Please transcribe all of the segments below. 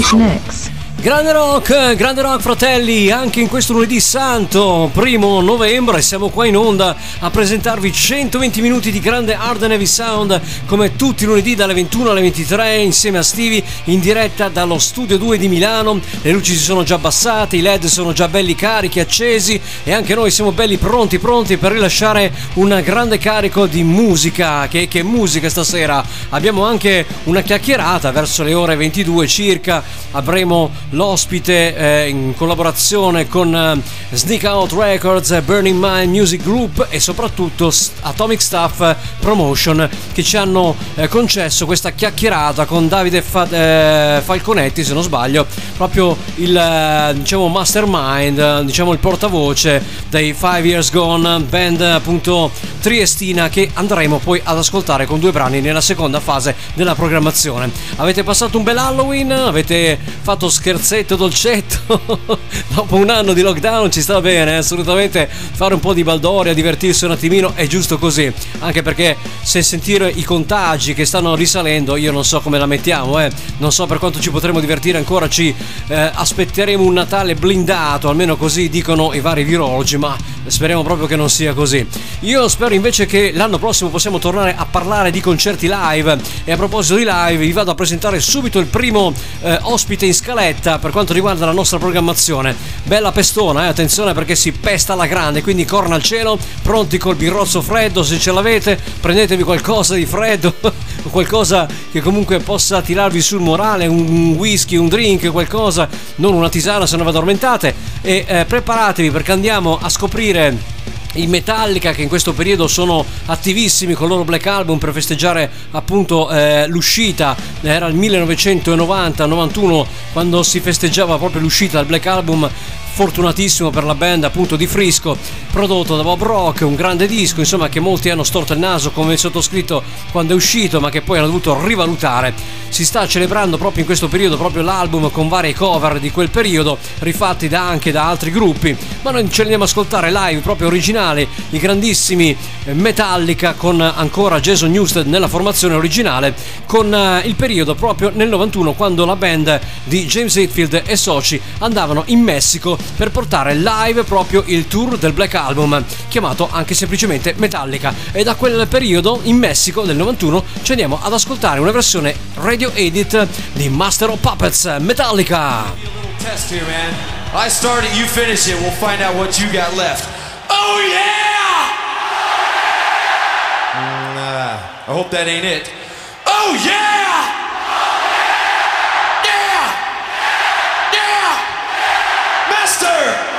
Station X. Grande rock, grande rock fratelli, anche in questo lunedì santo, primo novembre, siamo qua in onda a presentarvi 120 minuti di grande hard and heavy sound come tutti i lunedì dalle 21 alle 23 insieme a Stevie in diretta dallo studio 2 di Milano, le luci si sono già abbassate, i led sono già belli carichi, accesi e anche noi siamo belli pronti pronti per rilasciare un grande carico di musica, che, che musica stasera, abbiamo anche una chiacchierata verso le ore 22 circa, avremo l'ospite eh, in collaborazione con eh, Sneak Out Records, Burning Mind Music Group e soprattutto Atomic Staff Promotion che ci hanno eh, concesso questa chiacchierata con Davide Fa- eh, Falconetti, se non sbaglio, proprio il eh, diciamo mastermind, diciamo il portavoce dei Five Years Gone, band appunto triestina che andremo poi ad ascoltare con due brani nella seconda fase della programmazione. Avete passato un bel Halloween? Avete fatto scherzare scherzetto dolcetto. Dopo un anno di lockdown ci sta bene assolutamente. Fare un po' di baldoria divertirsi un attimino è giusto così. Anche perché se sentire i contagi che stanno risalendo io non so come la mettiamo eh. non so per quanto ci potremo divertire ancora ci eh, aspetteremo un Natale blindato almeno così dicono i vari virologi ma speriamo proprio che non sia così. Io spero invece che l'anno prossimo possiamo tornare a parlare di concerti live. E a proposito di live vi vado a presentare subito il primo eh, ospite in scaletta diretta per quanto riguarda la nostra programmazione. Bella pestona, eh? attenzione perché si pesta alla grande, quindi corna al cielo, pronti col birrozzo freddo, se ce l'avete prendetevi qualcosa di freddo, qualcosa che comunque possa tirarvi sul morale, un whisky, un drink, qualcosa, non una tisana se non vi addormentate e eh, preparatevi perché andiamo a scoprire i Metallica che in questo periodo sono attivissimi con il loro Black Album per festeggiare appunto eh, l'uscita. Era il 1990-91 quando si festeggiava proprio l'uscita del Black Album fortunatissimo per la band appunto di Frisco, prodotto da Bob Rock, un grande disco, insomma che molti hanno storto il naso come il sottoscritto quando è uscito, ma che poi hanno dovuto rivalutare. Si sta celebrando proprio in questo periodo proprio l'album con varie cover di quel periodo, rifatti da anche da altri gruppi, ma noi ce li andiamo a ascoltare live proprio originali, i grandissimi Metallica con ancora Jason Newsted nella formazione originale, con eh, il periodo proprio nel 91 quando la band di James Hetfield e soci andavano in Messico per portare live proprio il tour del Black Album, chiamato anche semplicemente Metallica. E da quel periodo, in Messico, nel 91, ci andiamo ad ascoltare una versione radio edit di Master of Puppets Metallica. I start it, you finish it. We'll find out what you got left. Oh yeah! Mm, uh, I hope that ain't it. Oh yeah! Monster!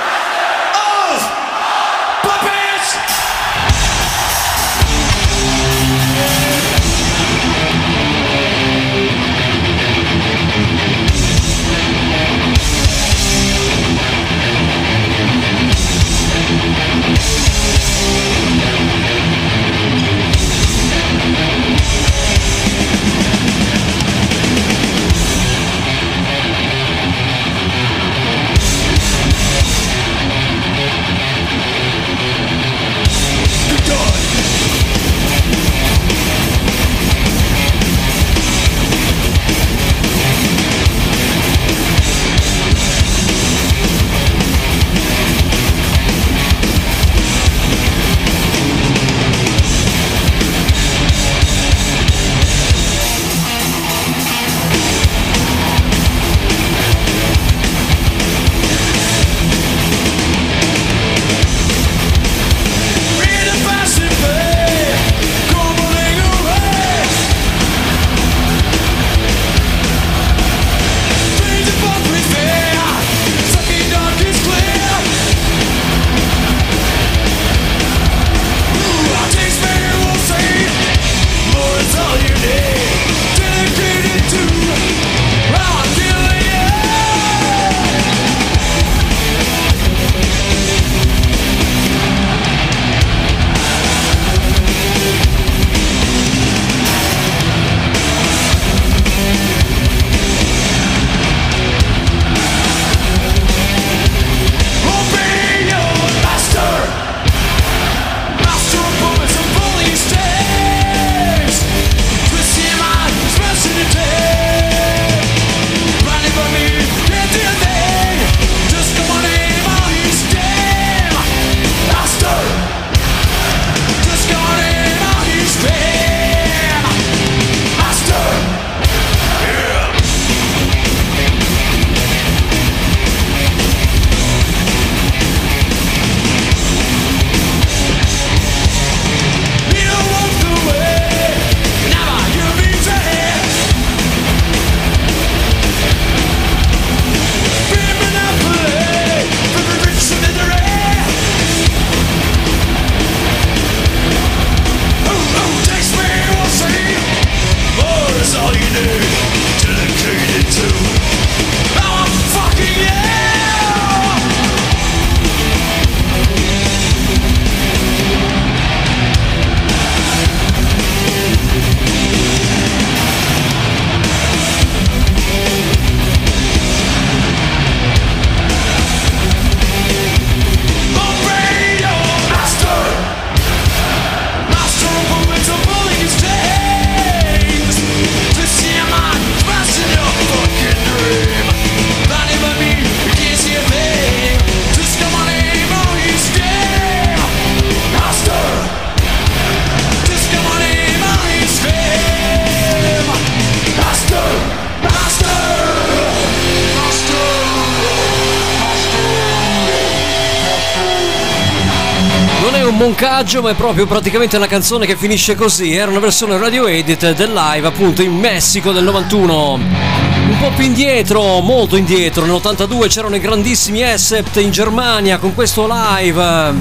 Moncaggio, ma è proprio praticamente la canzone che finisce così. Era una versione radio edit del live appunto in Messico del 91. Un po' più indietro, molto indietro, nell'82 c'erano i grandissimi Accept in Germania con questo live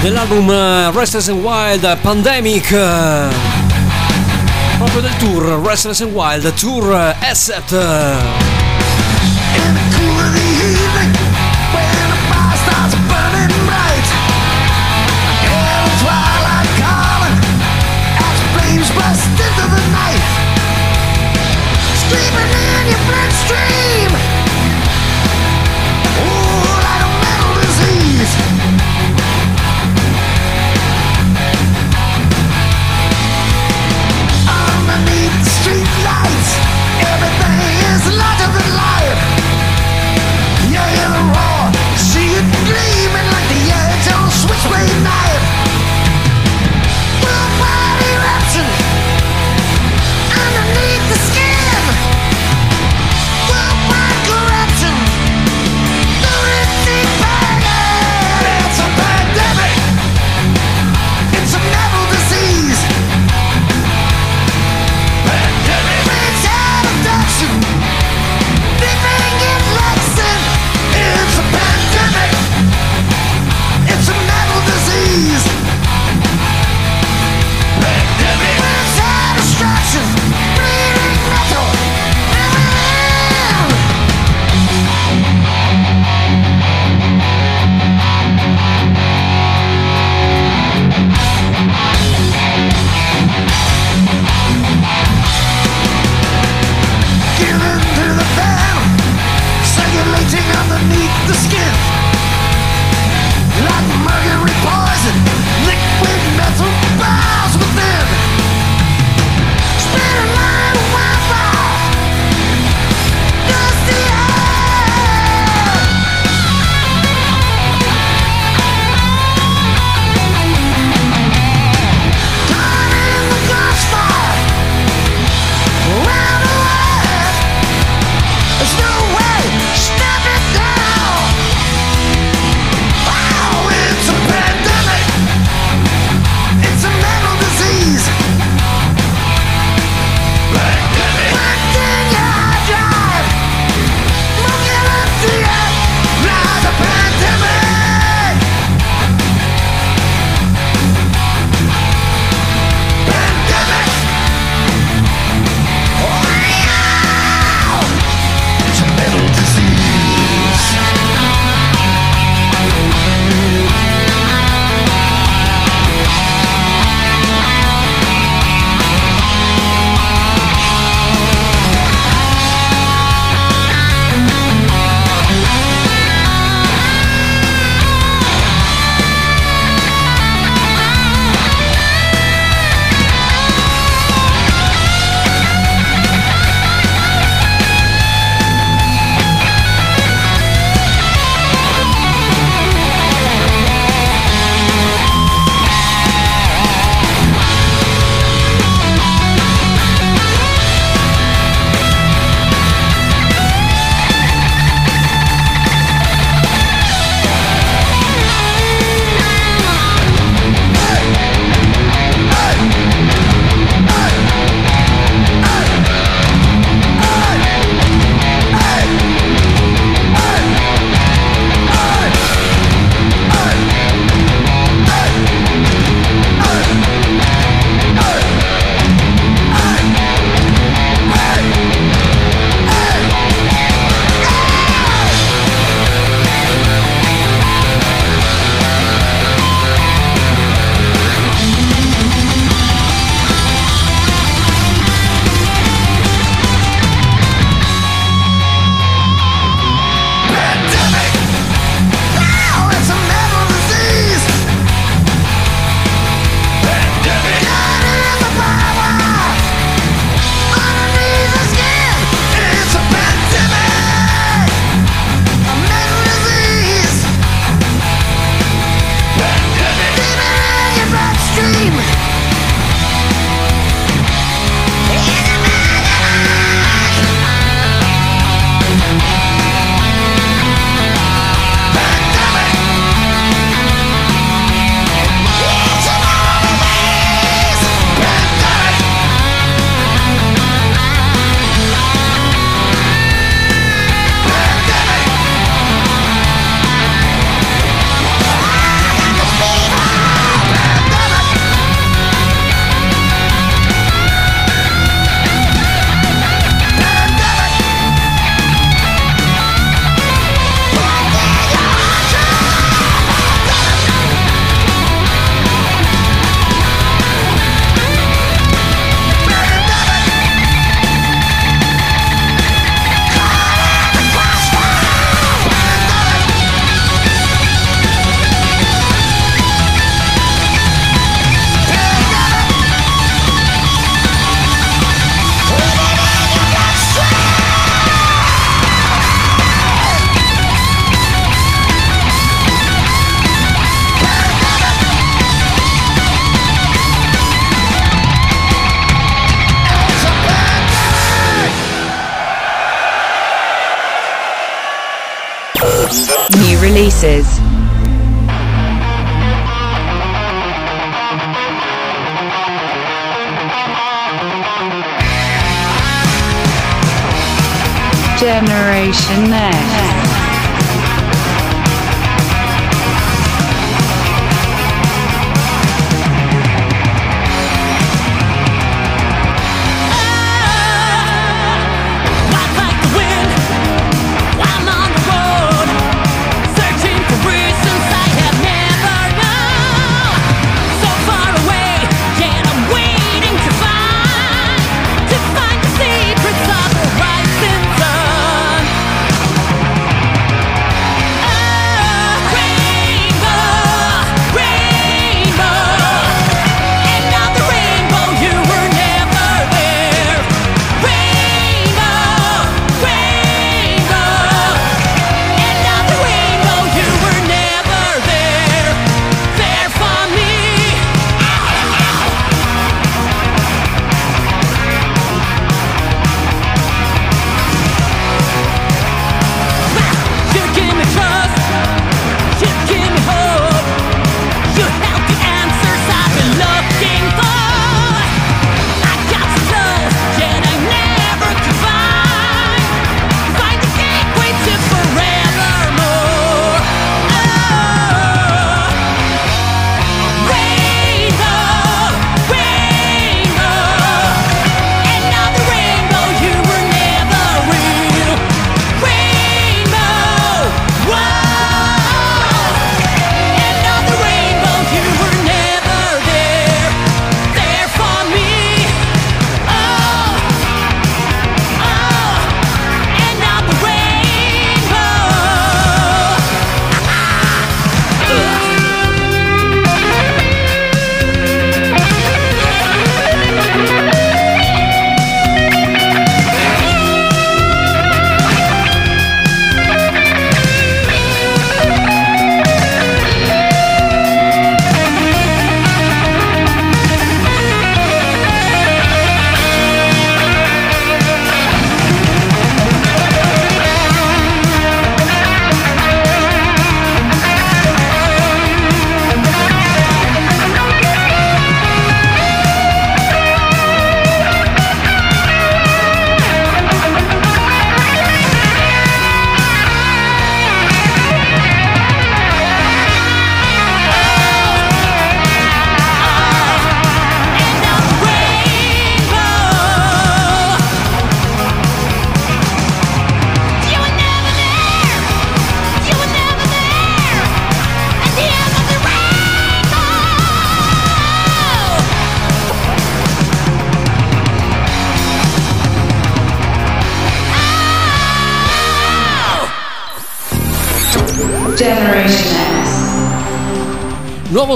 dell'album eh, Restless and Wild Pandemic. Proprio del tour Restless and Wild Tour Accept. Yeah,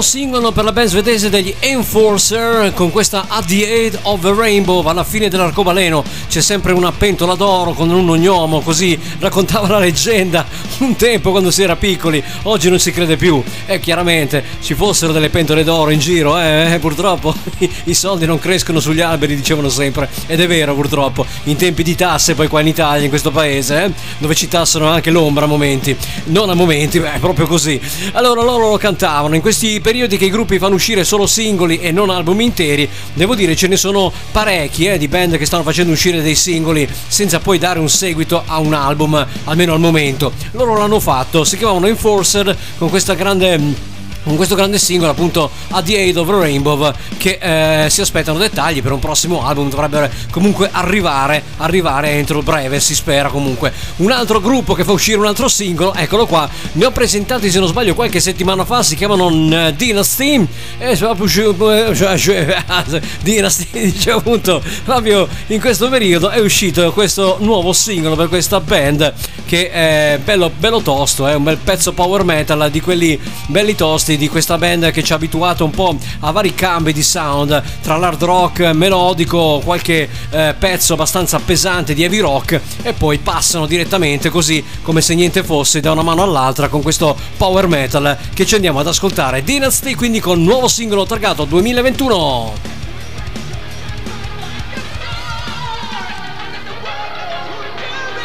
Nuovo singolo per la band svedese degli Enforcer con questa At the Aid of the Rainbow alla fine dell'arcobaleno. C'è sempre una pentola d'oro con un ognomo così raccontava la leggenda un tempo quando si era piccoli. Oggi non si crede più. E chiaramente ci fossero delle pentole d'oro in giro eh, eh purtroppo i soldi non crescono sugli alberi dicevano sempre. Ed è vero purtroppo in tempi di tasse poi qua in Italia in questo paese eh, dove ci tassano anche l'ombra a momenti. Non a momenti beh proprio così. Allora loro lo cantavano. In questi periodi che i gruppi fanno uscire solo singoli e non album interi, devo dire ce ne sono parecchi eh, di band che stanno facendo uscire dei singoli senza poi dare un seguito a un album, almeno al momento. Loro l'hanno fatto, si chiamavano Enforcer con questa grande con questo grande singolo appunto At the Aid of a Rainbow che eh, si aspettano dettagli per un prossimo album dovrebbero comunque arrivare arrivare entro breve si spera comunque. Un altro gruppo che fa uscire un altro singolo eccolo qua ne ho presentati se non sbaglio qualche settimana fa si chiamano uh, Dynasty e Dynasty dice appunto proprio in questo periodo è uscito questo nuovo singolo per questa band che è bello, bello tosto è un bel pezzo power metal di quelli belli tosti di questa band che ci ha abituato un po' a vari cambi di sound tra l'hard rock melodico, qualche eh, pezzo abbastanza pesante di heavy rock e poi passano direttamente così come se niente fosse da una mano all'altra con questo power metal che ci andiamo ad ascoltare. Dynasty quindi con nuovo singolo targato 2021.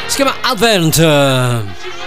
Si chiama Advent.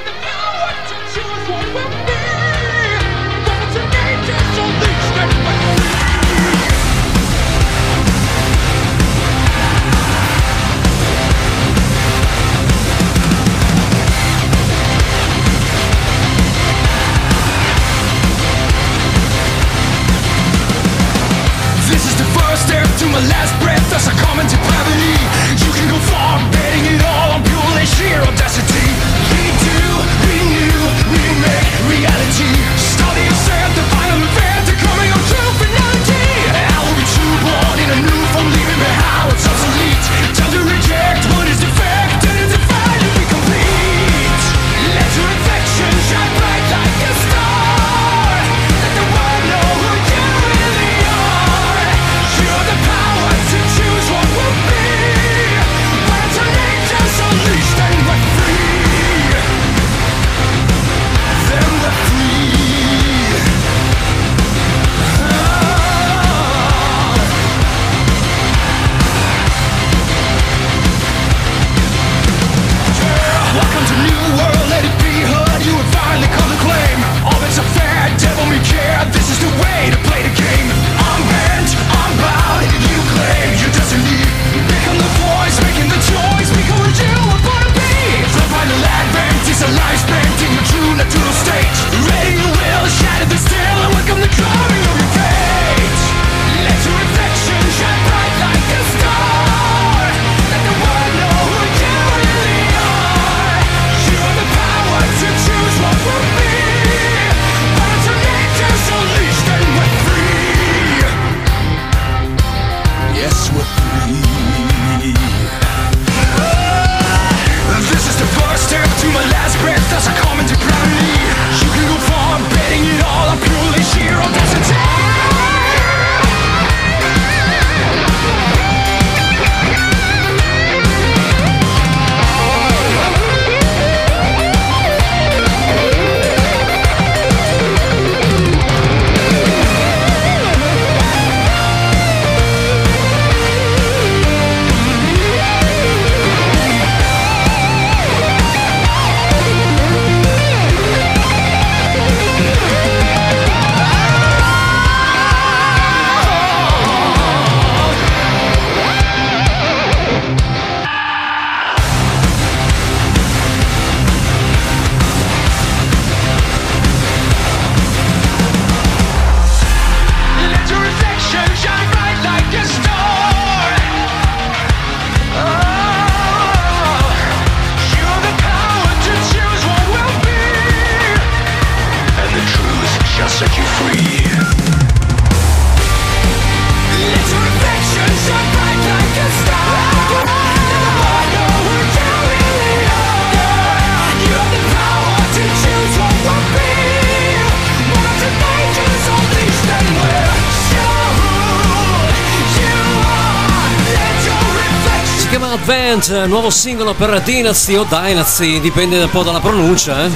Advent, nuovo singolo per Dynasty o Dynasty, dipende un po' dalla pronuncia. Eh?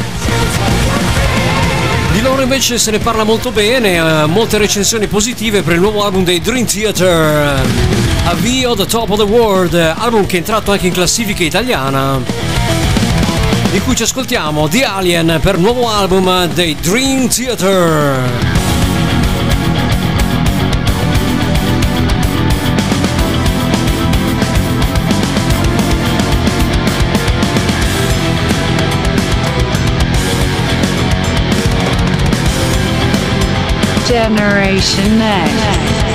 Di loro invece se ne parla molto bene, eh, molte recensioni positive per il nuovo album dei Dream Theater. Avvio The Top of the World, album che è entrato anche in classifica italiana. Di cui ci ascoltiamo The Alien per il nuovo album dei Dream Theater. Generation X.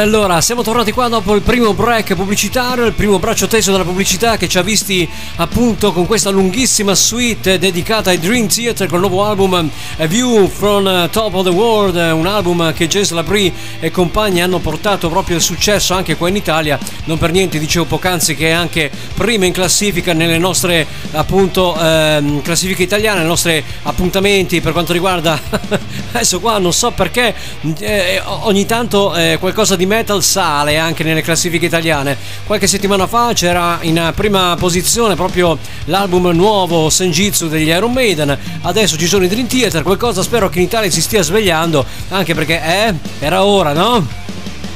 allora, allora, siamo tornati qua dopo il primo break pubblicitario, il primo braccio teso della pubblicità che ci ha visti appunto con questa lunghissima suite dedicata ai Dream Theater con il nuovo album A View from Top of the World, un album che James Labrie e compagni hanno portato proprio il successo anche qua in Italia. Non per niente dicevo poc'anzi che è anche prima in classifica nelle nostre appunto ehm, classifiche italiane, nei nostri appuntamenti per quanto riguarda adesso qua non so perché eh, ogni tanto eh, qualcosa di metal sale anche nelle classifiche italiane. Qualche settimana fa c'era in prima posizione proprio l'album nuovo Senjitsu degli Iron Maiden. Adesso ci sono i Dream Theater, qualcosa spero che in Italia si stia svegliando, anche perché eh, era ora, no?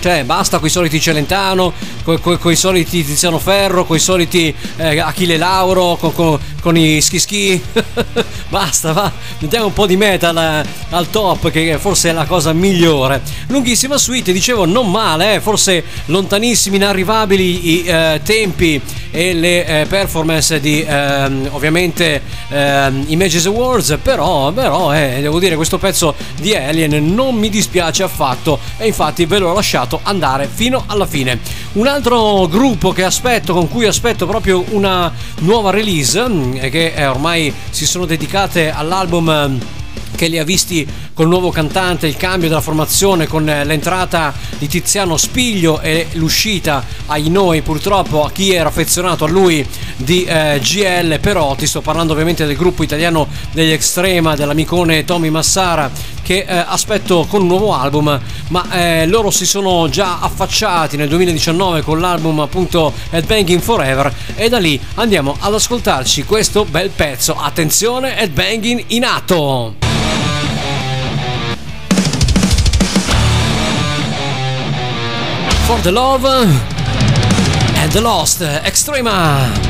Cioè, basta con i soliti Celentano, con i soliti Tiziano Ferro, con i soliti eh, Achille Lauro, con, con, con i Schischi. basta, va. Mettiamo un po' di metal eh, al top, che forse è la cosa migliore. Lunghissima suite, dicevo, non male, eh, forse lontanissimi, inarrivabili i eh, tempi e le eh, performance di ehm, ovviamente ehm, Images Awards. Però, però eh, devo dire, questo pezzo di Alien non mi dispiace affatto. E infatti ve l'ho lasciato andare fino alla fine. Un altro gruppo che aspetto, con cui aspetto proprio una nuova release, e che eh, ormai si sono dedicate all'album che li ha visti col nuovo cantante, il cambio della formazione con l'entrata di Tiziano Spiglio e l'uscita ai noi purtroppo a chi era affezionato a lui di eh, GL Perotti, sto parlando ovviamente del gruppo italiano degli Extrema, dell'amicone Tommy Massara che eh, aspetto con un nuovo album, ma eh, loro si sono già affacciati nel 2019 con l'album appunto Headbanging Forever e da lì andiamo ad ascoltarci questo bel pezzo. Attenzione, Headbanging in atto! For the Love and the Lost Extrema.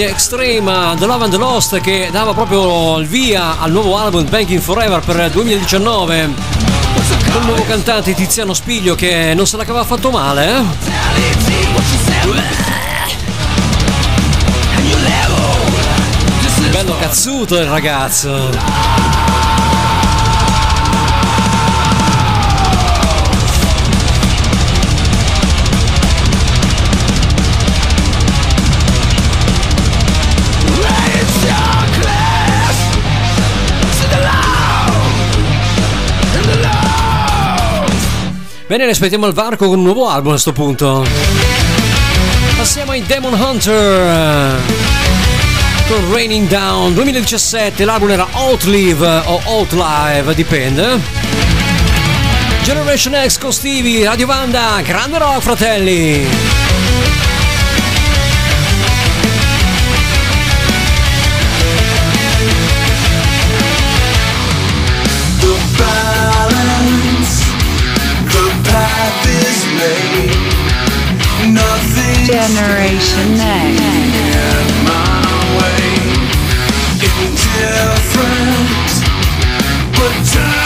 Gli Extreme, The Love and the Lost, che dava proprio il via al nuovo album Banking Forever per il 2019. Con il nuovo cantante Tiziano Spiglio che non se la cava affatto male, eh? Bello cazzuto il ragazzo. Bene, ne aspettiamo il varco con un nuovo album a questo punto. Passiamo ai Demon Hunter con Raining Down 2017. L'album era Outlive o Outlive, dipende. Generation X con Stevie, Radio Vanda, grande rock, fratelli. Generation Next. Generation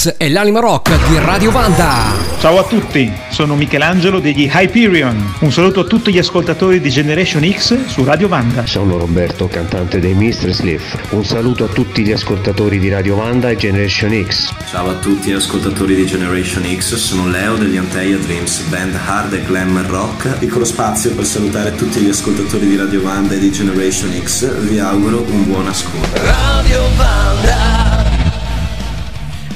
X e l'anima rock di Radio Vanda. Ciao a tutti, sono Michelangelo degli Hyperion. Un saluto a tutti gli ascoltatori di Generation X su Radio Vanda. Sono Roberto, cantante dei Mistress Leaf. Un saluto a tutti gli ascoltatori di Radio Vanda e Generation X. Ciao a tutti gli ascoltatori di Generation X, sono Leo degli Anteia Dreams, band hard e glam rock. Piccolo spazio per salutare tutti gli ascoltatori di Radio Vanda e di Generation X. Vi auguro un buon ascolto. Radio Vanda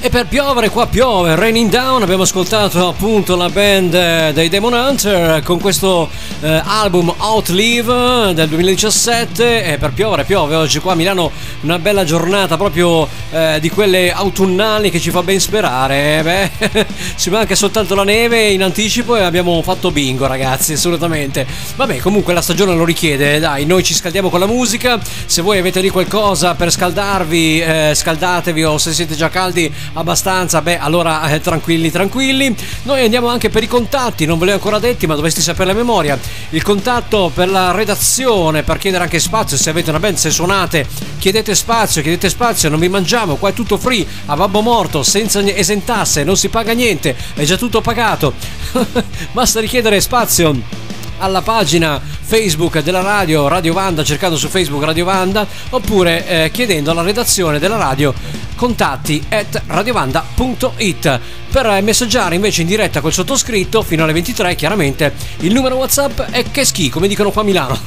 E per piovere qua piove, Raining Down, abbiamo ascoltato appunto la band eh, dei Demon Hunter con questo eh, album Outlive del 2017 e per piovere piove oggi qua a Milano una bella giornata proprio eh, di quelle autunnali che ci fa ben sperare. Beh, ci manca soltanto la neve in anticipo e abbiamo fatto bingo ragazzi, assolutamente. Vabbè, comunque la stagione lo richiede, dai, noi ci scaldiamo con la musica, se voi avete lì qualcosa per scaldarvi, eh, scaldatevi o se siete già caldi abbastanza, beh allora eh, tranquilli tranquilli. Noi andiamo anche per i contatti, non ve li ho ancora detti ma dovresti sapere la memoria. Il contatto per la redazione, per chiedere anche spazio, se avete una band, se suonate, chiedete spazio, chiedete spazio, non vi mangiamo, qua è tutto free, a babbo morto, senza esentasse, non si paga niente, è già tutto pagato. Basta richiedere spazio alla pagina Facebook della radio Radio Vanda cercando su Facebook Radio Vanda oppure eh, chiedendo alla redazione della radio contatti at radiovanda.it per messaggiare invece in diretta col sottoscritto fino alle 23 chiaramente il numero whatsapp è che schi come dicono qua a Milano.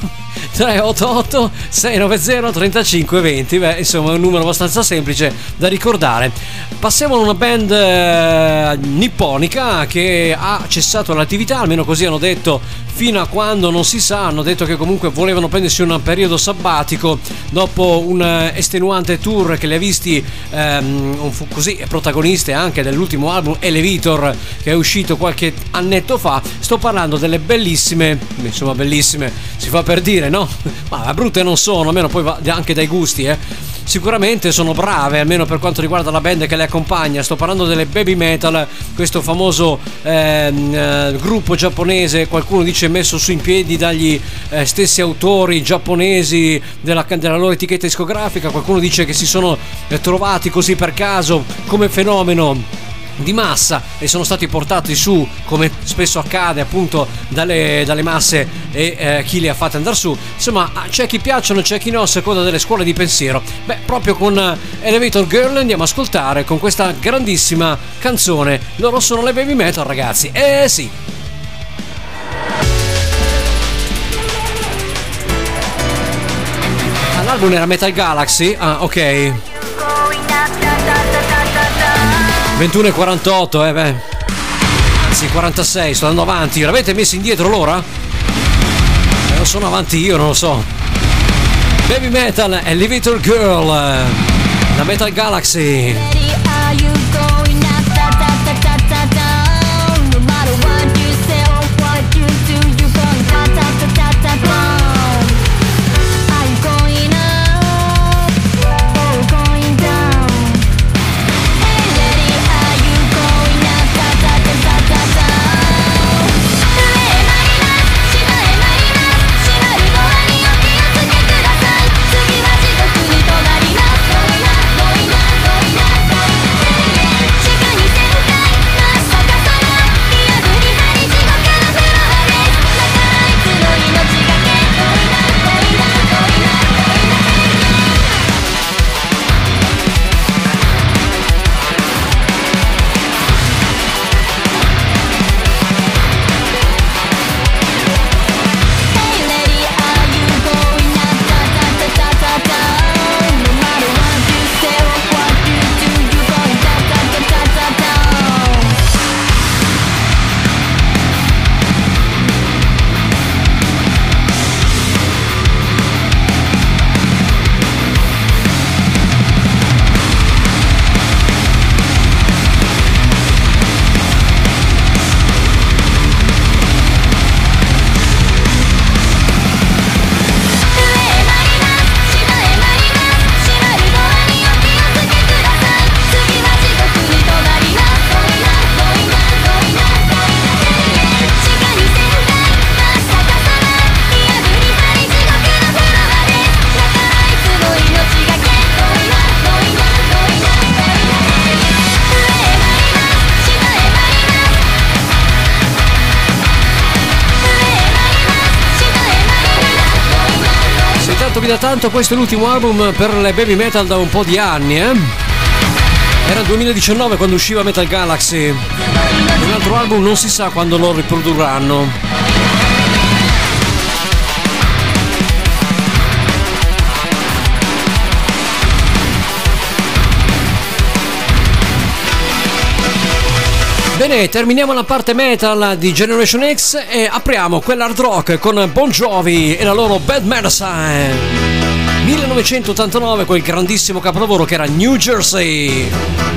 388 690 3520 beh insomma è un numero abbastanza semplice da ricordare. Passiamo a una band eh, nipponica che ha cessato l'attività almeno così hanno detto fino a quando non si sa. Hanno detto che comunque volevano prendersi un periodo sabbatico dopo un eh, estenuante tour che li ha visti ehm, così protagoniste anche dell'ultimo album Elevator che è uscito qualche annetto fa. Sto parlando delle bellissime insomma bellissime si fa per dire no? Ma brutte non sono almeno poi anche dai gusti eh. Sicuramente sono brave, almeno per quanto riguarda la band che le accompagna. Sto parlando delle Baby Metal, questo famoso ehm, eh, gruppo giapponese, qualcuno dice messo su in piedi dagli eh, stessi autori giapponesi della, della, loro etichetta discografica, qualcuno dice che si sono eh, trovati così per caso come fenomeno di massa e sono stati portati su come spesso accade appunto dalle, dalle masse e eh, chi li ha fatti andare su. Insomma c'è chi piacciono c'è chi no a seconda delle scuole di pensiero. Beh proprio con eh, Elevator Girl andiamo a ascoltare con questa grandissima canzone. Loro sono le baby metal ragazzi. Eh sì. L'album era Metal Galaxy? Ah ok 21.48, eh beh. Anzi, 46, sto andando avanti. L'avete messo indietro l'ora? Eh, non sono avanti io, non lo so. Baby Metal Elevator Girl. La Metal Galaxy. Tanto, questo è l'ultimo album per le baby metal da un po' di anni, eh? Era il 2019 quando usciva Metal Galaxy. Un altro album non si sa quando lo riprodurranno. Bene, terminiamo la parte metal di Generation X e apriamo quell'hard rock con Bon Jovi e la loro Bad Medicine. 1989 quel grandissimo capolavoro che era New Jersey.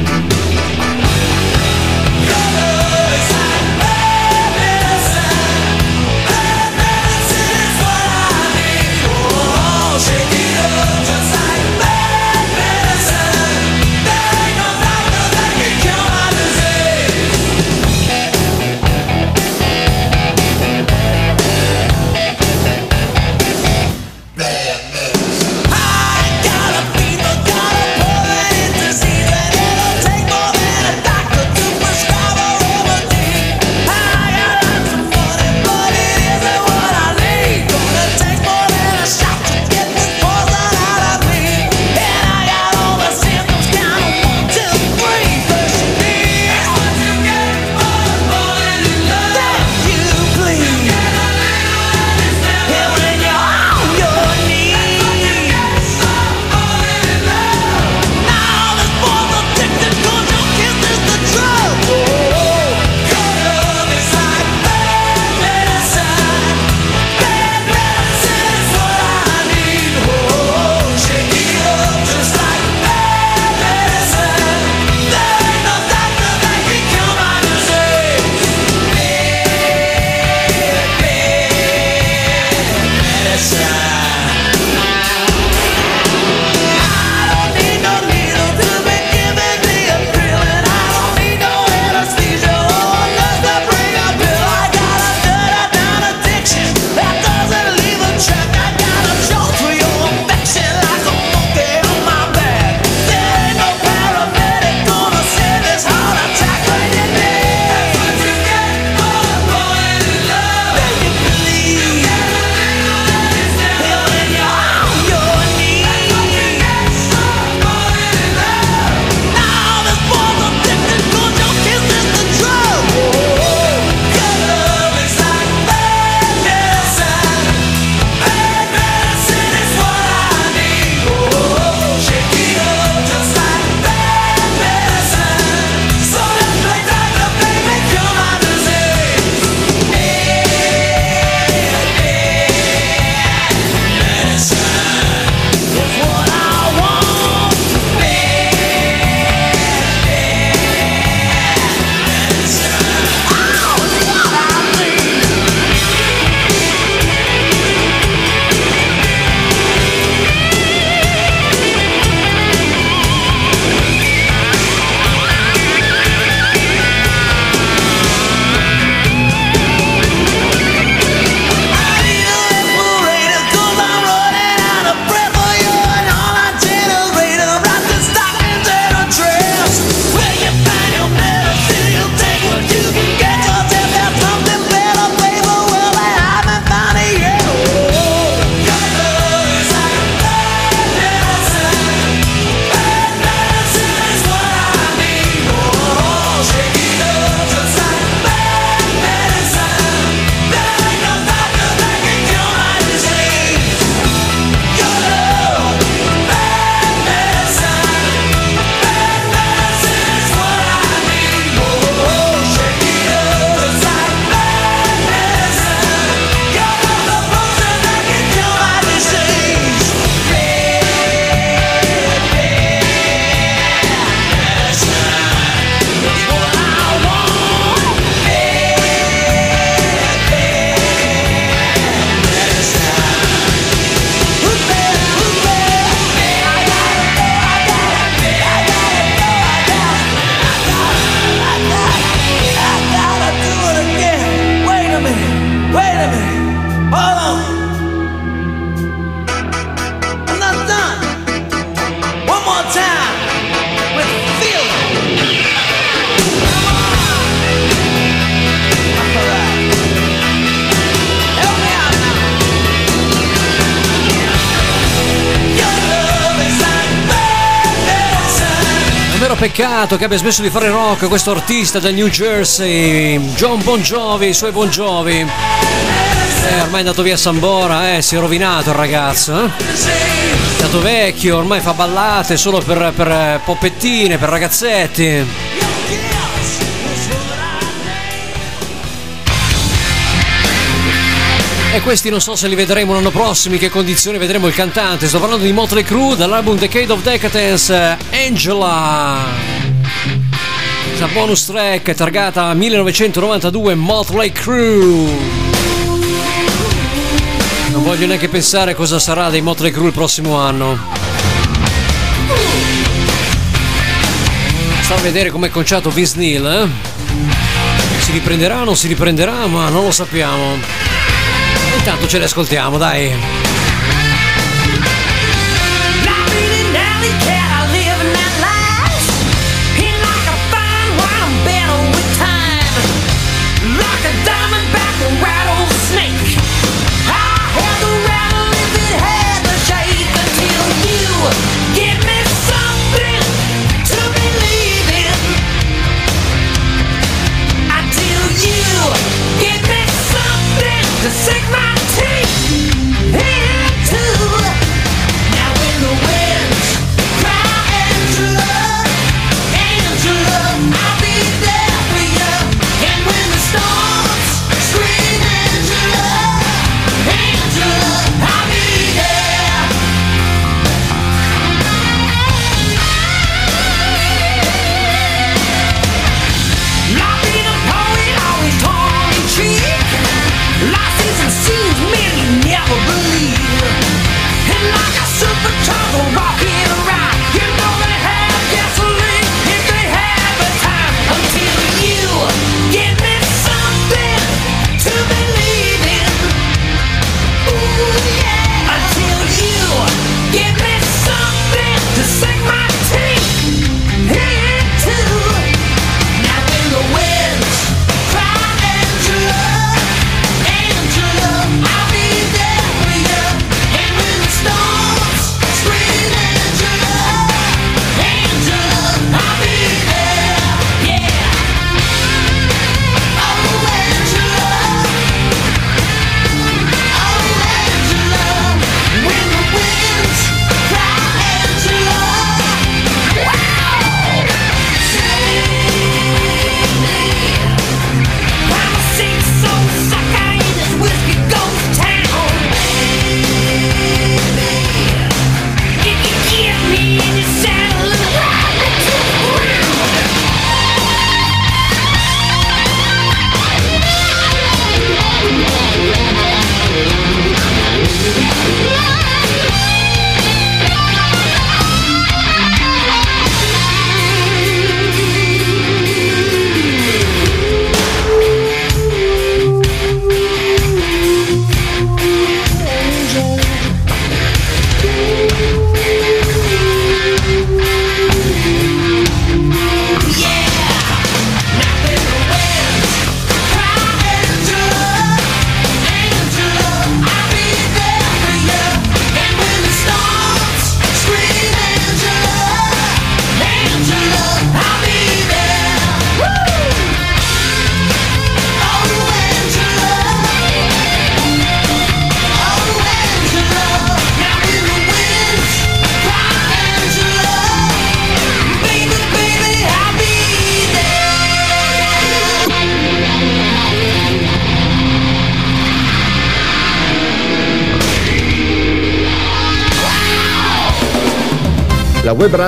peccato che abbia smesso di fare rock questo artista del New Jersey, John Bon Jovi, i suoi Bon Jovi. Eh, ormai è andato via a Sambora, eh, si è rovinato il ragazzo. Eh? È stato vecchio, ormai fa ballate solo per, per eh, poppettine, per ragazzetti. E questi non so se li vedremo l'anno prossimo, in che condizioni vedremo il cantante. Sto parlando di Motley Crue dall'album Decade of Decadence, eh, Angela. La bonus track targata 1992 Motley Crue. Non voglio neanche pensare cosa sarà dei Motley Crue il prossimo anno. Sta a vedere com'è conciato Vince Neil, eh? Si riprenderà o non si riprenderà, ma non lo sappiamo. Intanto ce le ascoltiamo, dai.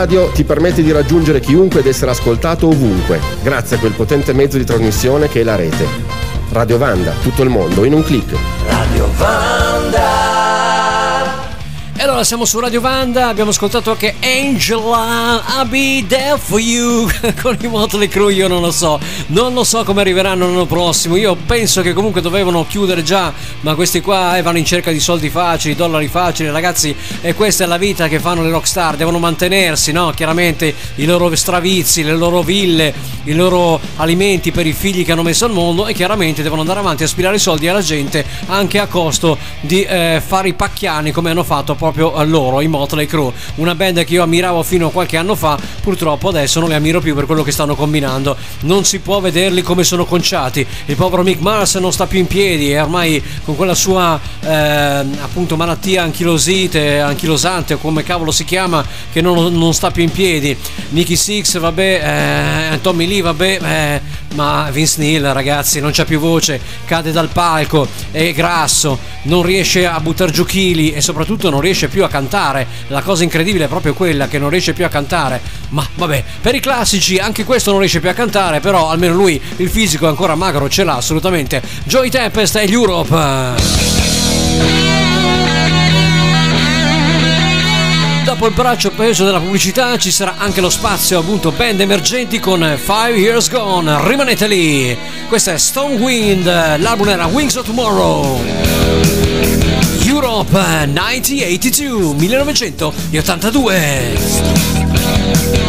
Radio ti permette di raggiungere chiunque ed essere ascoltato ovunque, grazie a quel potente mezzo di trasmissione che è la rete. Radio Vanda, tutto il mondo in un clic. Allora siamo su Radio Vanda, abbiamo ascoltato anche Angela, I'll be there for you con i Motley Crue, io non lo so, non lo so come arriveranno l'anno prossimo, io penso che comunque dovevano chiudere già, ma questi qua eh, vanno in cerca di soldi facili, dollari facili, ragazzi, e questa è la vita che fanno le rockstar, devono mantenersi, no? Chiaramente i loro stravizi, le loro ville, i loro alimenti per i figli che hanno messo al mondo e chiaramente devono andare avanti a aspirare soldi alla gente anche a costo di eh, fare i pacchiani come hanno fatto proprio a loro, i Motley Crue, una band che io ammiravo fino a qualche anno fa, purtroppo adesso non li ammiro più per quello che stanno combinando, non si può vederli come sono conciati, il povero Mick Mars non sta più in piedi e ormai con quella sua eh, appunto malattia anchilosite, anchilosante o come cavolo si chiama, che non, non sta più in piedi, Nicky Six vabbè, eh, Tommy Lee vabbè, ma Vince Neil ragazzi non c'è più voce, cade dal palco, è grasso, non riesce a buttare giù chili e soprattutto non riesce più a cantare, la cosa incredibile è proprio quella che non riesce più a cantare, ma vabbè, per i classici anche questo non riesce più a cantare, però almeno lui il fisico è ancora magro ce l'ha assolutamente, Joy Tempest e Europe! Dopo il braccio peso della pubblicità ci sarà anche lo spazio appunto band emergenti con Five Years Gone. Rimanete lì. questo è Stone Wind, l'album era Wings of Tomorrow. Europe 1982, 1982.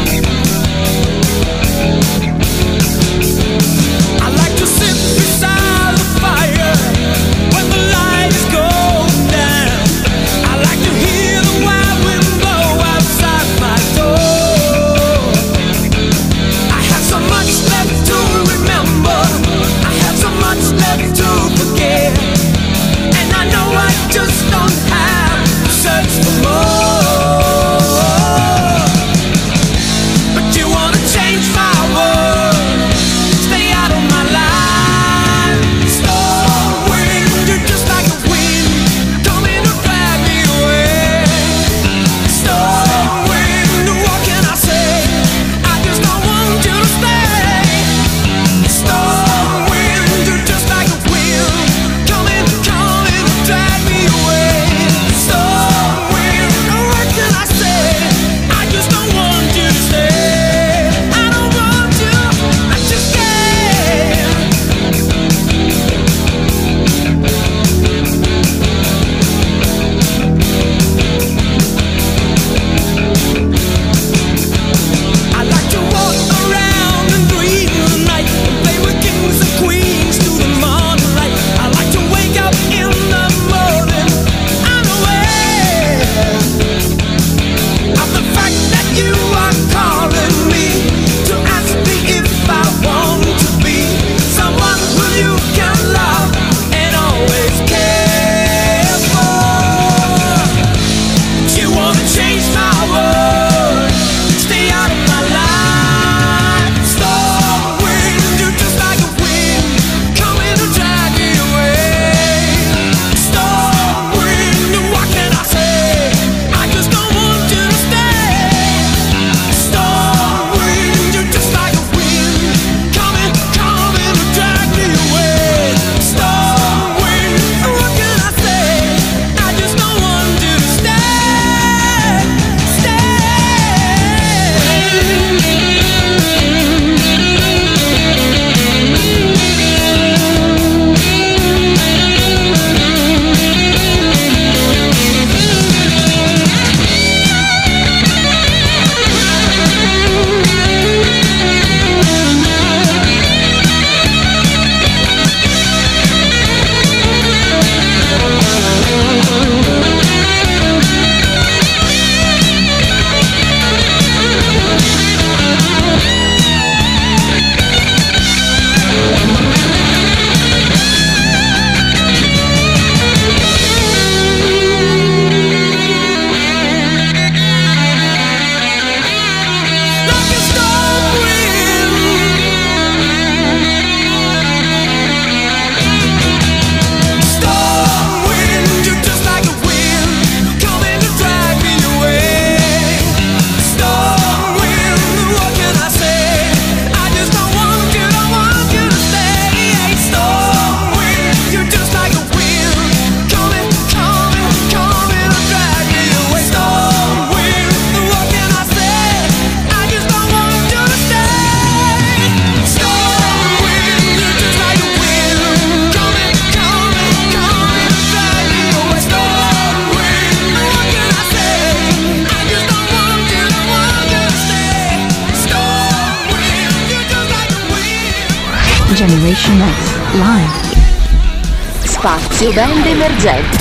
Le band emergenti.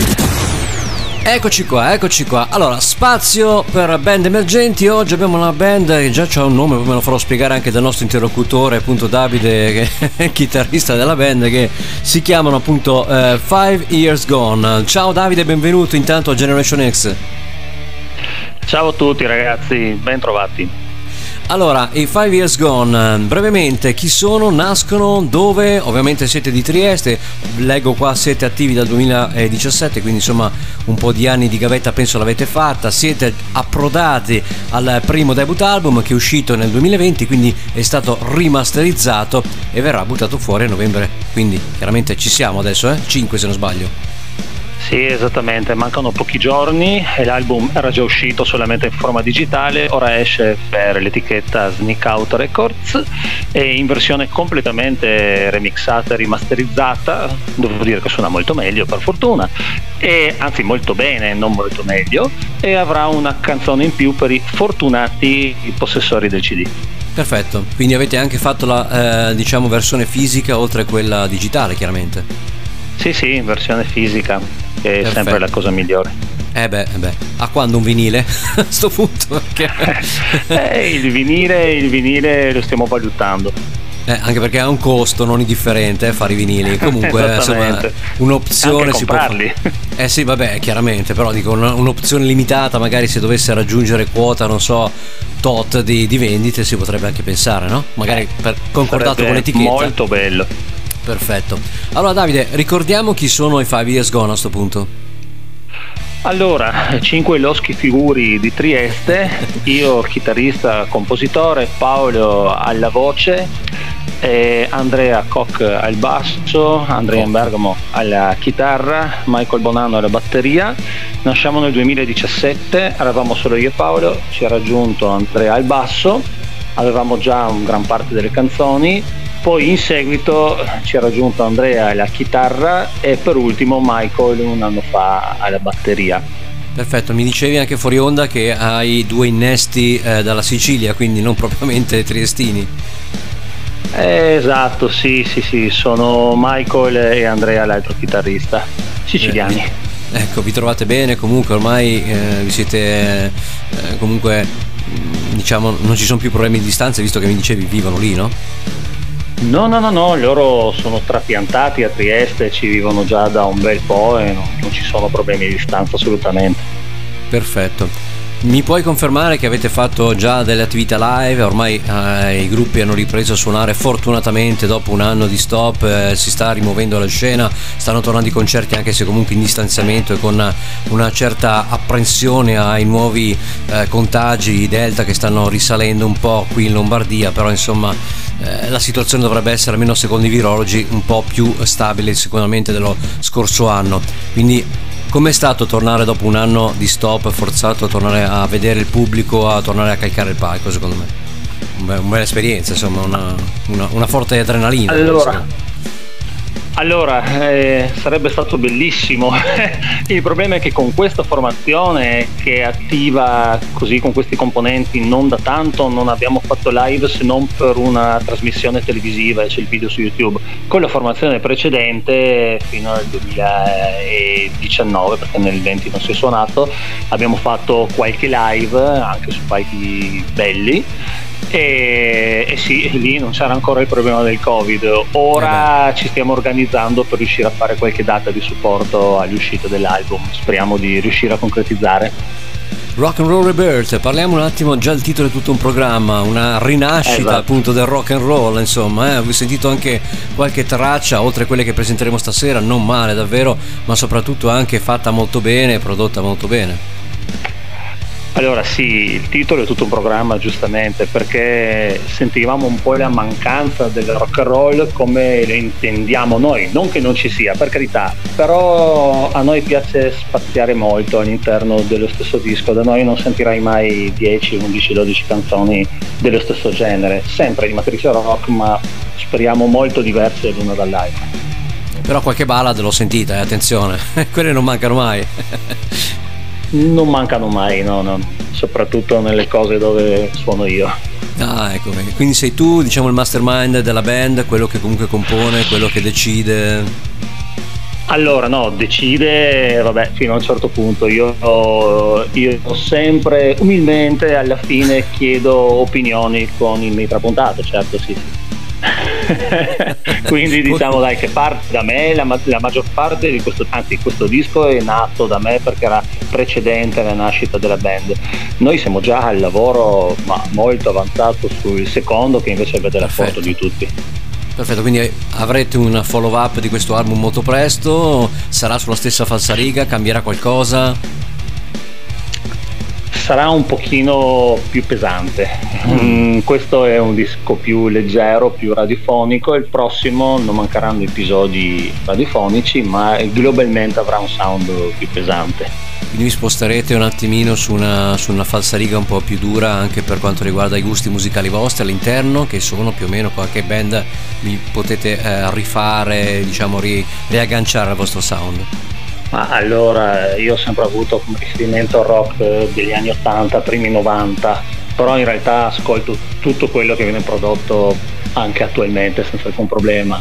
Eccoci qua, eccoci qua. Allora, spazio per band emergenti. Oggi abbiamo una band che già ha un nome, poi me lo farò spiegare anche dal nostro interlocutore, appunto Davide, che è chitarrista della band, che si chiamano appunto eh, Five Years Gone. Ciao Davide, benvenuto intanto a Generation X. Ciao a tutti ragazzi, ben trovati. Allora, i Five Years Gone, brevemente, chi sono, nascono, dove? Ovviamente siete di Trieste, leggo qua siete attivi dal 2017, quindi insomma un po' di anni di gavetta penso l'avete fatta, siete approdati al primo debut album che è uscito nel 2020, quindi è stato rimasterizzato e verrà buttato fuori a novembre, quindi chiaramente ci siamo adesso, eh? 5 se non sbaglio. Sì, esattamente, mancano pochi giorni e l'album era già uscito solamente in forma digitale, ora esce per l'etichetta Sneak Out Records e in versione completamente remixata e rimasterizzata, devo dire che suona molto meglio per fortuna, e anzi molto bene, non molto meglio, e avrà una canzone in più per i fortunati possessori del CD. Perfetto, quindi avete anche fatto la eh, diciamo versione fisica oltre a quella digitale chiaramente. Sì, sì, in versione fisica, che è Perfetto. sempre la cosa migliore. Eh beh, eh beh, a quando un vinile? a sto punto perché... Eh, il vinile, il vinile lo stiamo valutando. Eh, anche perché ha un costo non indifferente eh, fare i vinili. Comunque, eh, insomma, un'opzione Anche si può comprarli. fare. Eh sì, vabbè, chiaramente, però dico un'opzione limitata, magari se dovesse raggiungere quota, non so, tot di, di vendite, si potrebbe anche pensare, no? Magari per, concordato Sarebbe con l'etichetta. Molto bello. Perfetto. Allora, Davide, ricordiamo chi sono i Five Years Gone a sto punto. Allora, cinque loschi figuri di Trieste, io chitarrista, compositore, Paolo alla voce, Andrea Koch al basso, Andrea Bergamo alla chitarra, Michael Bonanno alla batteria. Nasciamo nel 2017, eravamo solo io e Paolo, ci ha raggiunto Andrea al basso, avevamo già un gran parte delle canzoni, poi in seguito ci ha raggiunto Andrea alla chitarra e per ultimo Michael un anno fa alla batteria. Perfetto, mi dicevi anche fuori onda che hai due innesti eh, dalla Sicilia, quindi non propriamente triestini. Eh, Esatto, sì, sì, sì, sono Michael e Andrea l'altro chitarrista, siciliani. Eh, Ecco, vi trovate bene, comunque ormai eh, vi siete eh, comunque mh, diciamo non ci sono più problemi di distanza visto che mi dicevi vivono lì, no? No, no, no, no, loro sono trapiantati a Trieste, ci vivono già da un bel po' e non, non ci sono problemi di distanza assolutamente. Perfetto. Mi puoi confermare che avete fatto già delle attività live? Ormai eh, i gruppi hanno ripreso a suonare fortunatamente dopo un anno di stop, eh, si sta rimuovendo la scena, stanno tornando i concerti anche se comunque in distanziamento e con una certa apprensione ai nuovi eh, contagi Delta che stanno risalendo un po' qui in Lombardia, però insomma eh, la situazione dovrebbe essere, almeno secondo i virologi, un po' più stabile sicuramente dello scorso anno. Quindi Com'è stato tornare dopo un anno di stop, forzato a tornare a vedere il pubblico, a tornare a calcare il palco, secondo me? Una bella esperienza, insomma, una, una- una forte adrenalina. Allora, allora eh, sarebbe stato bellissimo. Il problema è che con questa formazione che è attiva così con questi componenti non da tanto non abbiamo fatto live se non per una trasmissione televisiva e c'è il video su YouTube. Con la formazione precedente fino al 2019, perché nel 20 non si è suonato, abbiamo fatto qualche live anche su palchi belli. E, e sì, lì non c'era ancora il problema del Covid. Ora ci stiamo organizzando per riuscire a fare qualche data di supporto all'uscita dell'album. Speriamo di riuscire a concretizzare. Rock and Roll Rebirth, parliamo un attimo, già il titolo è tutto un programma, una rinascita Esatto. appunto del rock and roll, insomma, eh. ho sentito anche qualche traccia, oltre a quelle che presenteremo stasera, non male davvero, ma soprattutto anche fatta molto bene, prodotta molto bene. Allora sì, il titolo è tutto un programma giustamente perché sentivamo un po' la mancanza del rock and roll come lo intendiamo noi, non che non ci sia, per carità, però a noi piace spaziare molto all'interno dello stesso disco, da noi non sentirai mai 10, 11, 12 canzoni dello stesso genere, sempre di matrice rock ma speriamo molto diverse l'una dall'altra. Però qualche ballad l'ho sentita, eh, attenzione, quelle non mancano mai. Non mancano mai, no, no, soprattutto nelle cose dove suono io. Ah, ecco, quindi sei tu, diciamo, il mastermind della band, quello che comunque compone, quello che decide. Allora, no, decide, vabbè, fino a un certo punto. Io, io sempre, umilmente, alla fine chiedo opinioni con il miei trapuntato, certo, sì. sì. Quindi diciamo dai che parte da me, la, la maggior parte di questo, anzi questo disco è nato da me perché era precedente alla nascita della band. Noi siamo già al lavoro ma molto avanzato sul secondo che invece vede la foto di tutti. Perfetto, quindi avrete un follow up di questo album molto presto, sarà sulla stessa falsariga, cambierà qualcosa? Sarà un pochino più pesante. Mm, questo è un disco più leggero, più radiofonico. Il prossimo non mancheranno episodi radiofonici, ma globalmente avrà un sound più pesante. Quindi vi sposterete un attimino su una, su una falsariga un po' più dura anche per quanto riguarda i gusti musicali vostri all'interno, che sono più o meno qualche band vi potete eh, rifare, diciamo ri- riagganciare al vostro sound. Ma allora io ho sempre avuto come riferimento il rock eh, degli anni 80, primi 90, però in realtà ascolto tutto quello che viene prodotto anche attualmente senza alcun problema.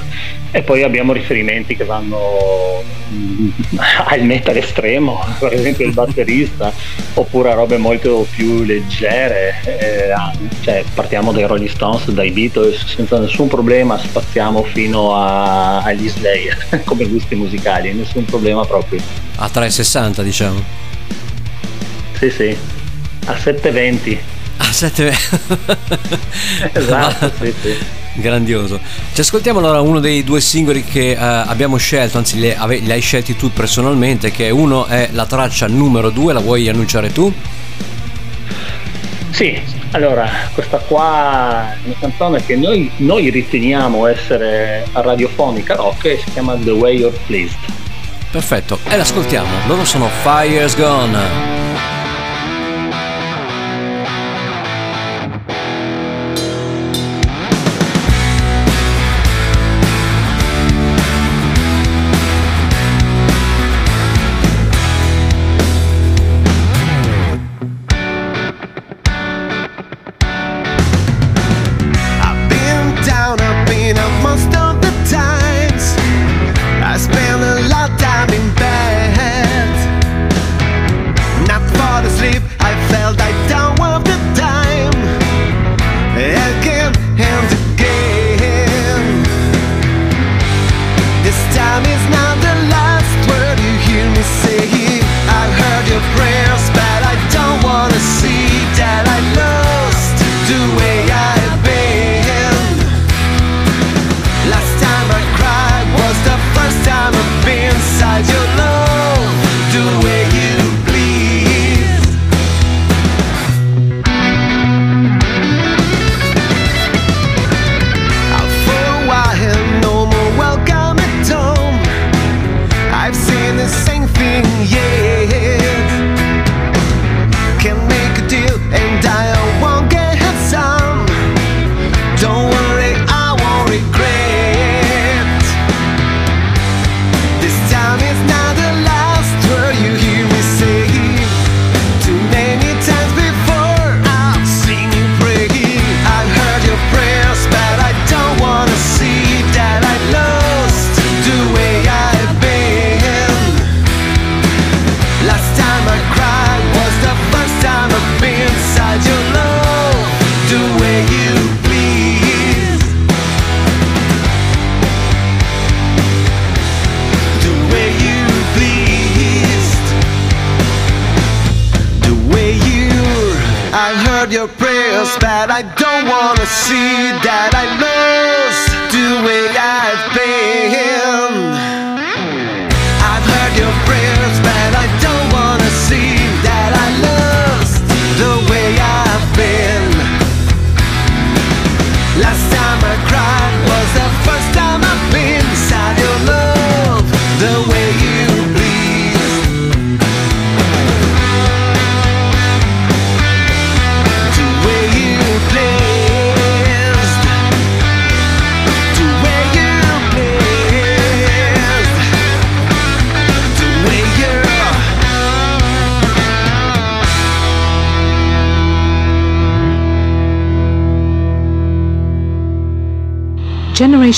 E poi abbiamo riferimenti che vanno mm, al metal estremo, per esempio il batterista, oppure a robe molto più leggere. eh, cioè, partiamo dai Rolling Stones, dai Beatles, senza nessun problema spaziamo fino a- agli Slayer come gusti musicali, nessun problema proprio. A 360 diciamo. Sì, sì, a 720. A 7 Esatto, sì, sì. Grandioso. Ci ascoltiamo allora uno dei due singoli che eh, abbiamo scelto, anzi li, ave- li hai scelti tu personalmente, che uno è la traccia numero 2, la vuoi annunciare tu? Sì, allora, questa qua è una canzone che noi, noi riteniamo essere radiofonica rock e si chiama The Way You're Pleased. Perfetto, e l'ascoltiamo. Loro sono Fire's Gone.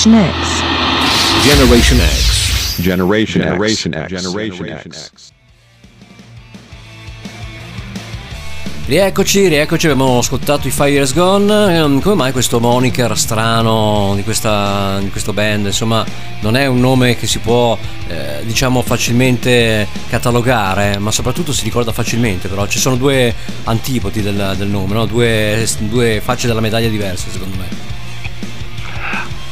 Generation X. Generation X. Generation Generation X. Generation X. Rieccoci, rieccoci, abbiamo ascoltato i Years Gone. Ehm, Come mai questo moniker strano di, questa, di questo band? Insomma, non è un nome che si può, eh, diciamo, facilmente catalogare, ma soprattutto si ricorda facilmente. Però ci sono due antipodi del, del nome, no? due, due facce della medaglia diverse, secondo me.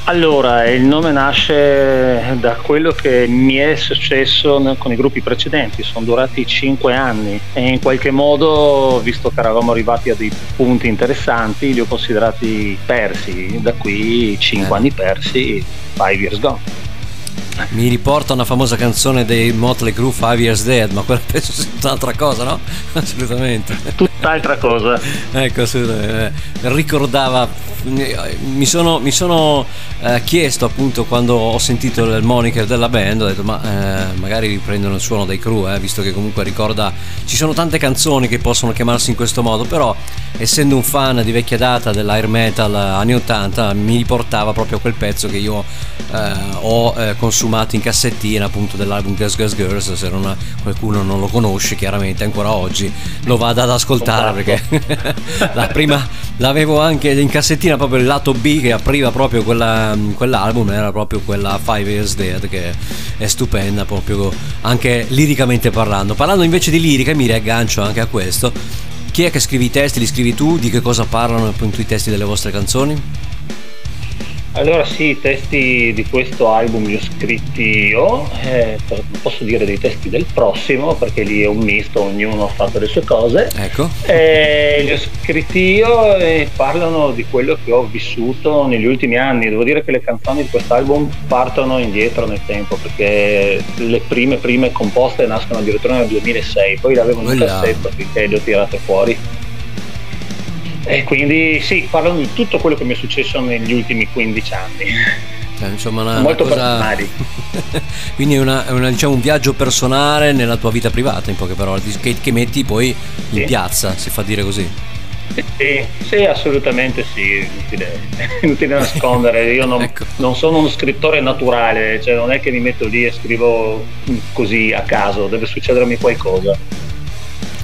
Allora, il nome nasce da quello che mi è successo con i gruppi precedenti, sono durati 5 anni e in qualche modo, visto che eravamo arrivati a dei punti interessanti, li ho considerati persi, da qui 5 Eh. anni persi, 5 years gone. Mi riporta una famosa canzone dei Motley Crue, Five Years Dead, ma quella penso sia tutt'altra cosa, no? Assolutamente. Tutt'altra cosa. ecco. Eh, Ricordava, mi sono, mi sono eh, chiesto appunto quando ho sentito il moniker della band, ho detto ma eh, magari riprendono il suono dei Crue, eh, visto che comunque ricorda, ci sono tante canzoni che possono chiamarsi in questo modo, però essendo un fan di vecchia data dell'air metal anni 80 mi riportava proprio a quel pezzo che io eh, ho eh, consumato in cassettina appunto dell'album Girls Girls Girls se non, qualcuno non lo conosce chiaramente ancora oggi lo vada ad ascoltare perché la prima l'avevo anche in cassettina proprio il lato B che apriva proprio quella- quell'album era proprio quella Five Years Dead che è stupenda proprio anche liricamente parlando parlando invece di lirica mi riaggancio anche a questo chi è che scrive i testi? Li scrivi tu? Di che cosa parlano appunto i testi delle vostre canzoni? Allora sì, i testi di questo album li ho scritti io, eh, posso dire dei testi del prossimo perché lì è un misto, ognuno ha fatto le sue cose. Ecco. Eh, li ho scritti io e parlano di quello che ho vissuto negli ultimi anni. Devo dire che le canzoni di quest'album partono indietro nel tempo perché le prime prime composte nascono addirittura nel 2006, poi le avevo in un cassetto finché le ho tirate fuori. E quindi sì, parlano di tutto quello che mi è successo negli ultimi 15 anni. Cioè, insomma, una, Molto una cosa... personali. Quindi è, una- è una, diciamo, un viaggio personale nella tua vita privata, in poche parole, che, che metti poi in Sì. piazza, si fa dire così. Sì, sì, assolutamente sì, inutile, inutile nascondere, io non, Ecco. non sono uno scrittore naturale, cioè non è che mi metto lì e scrivo così a caso, deve succedermi qualcosa.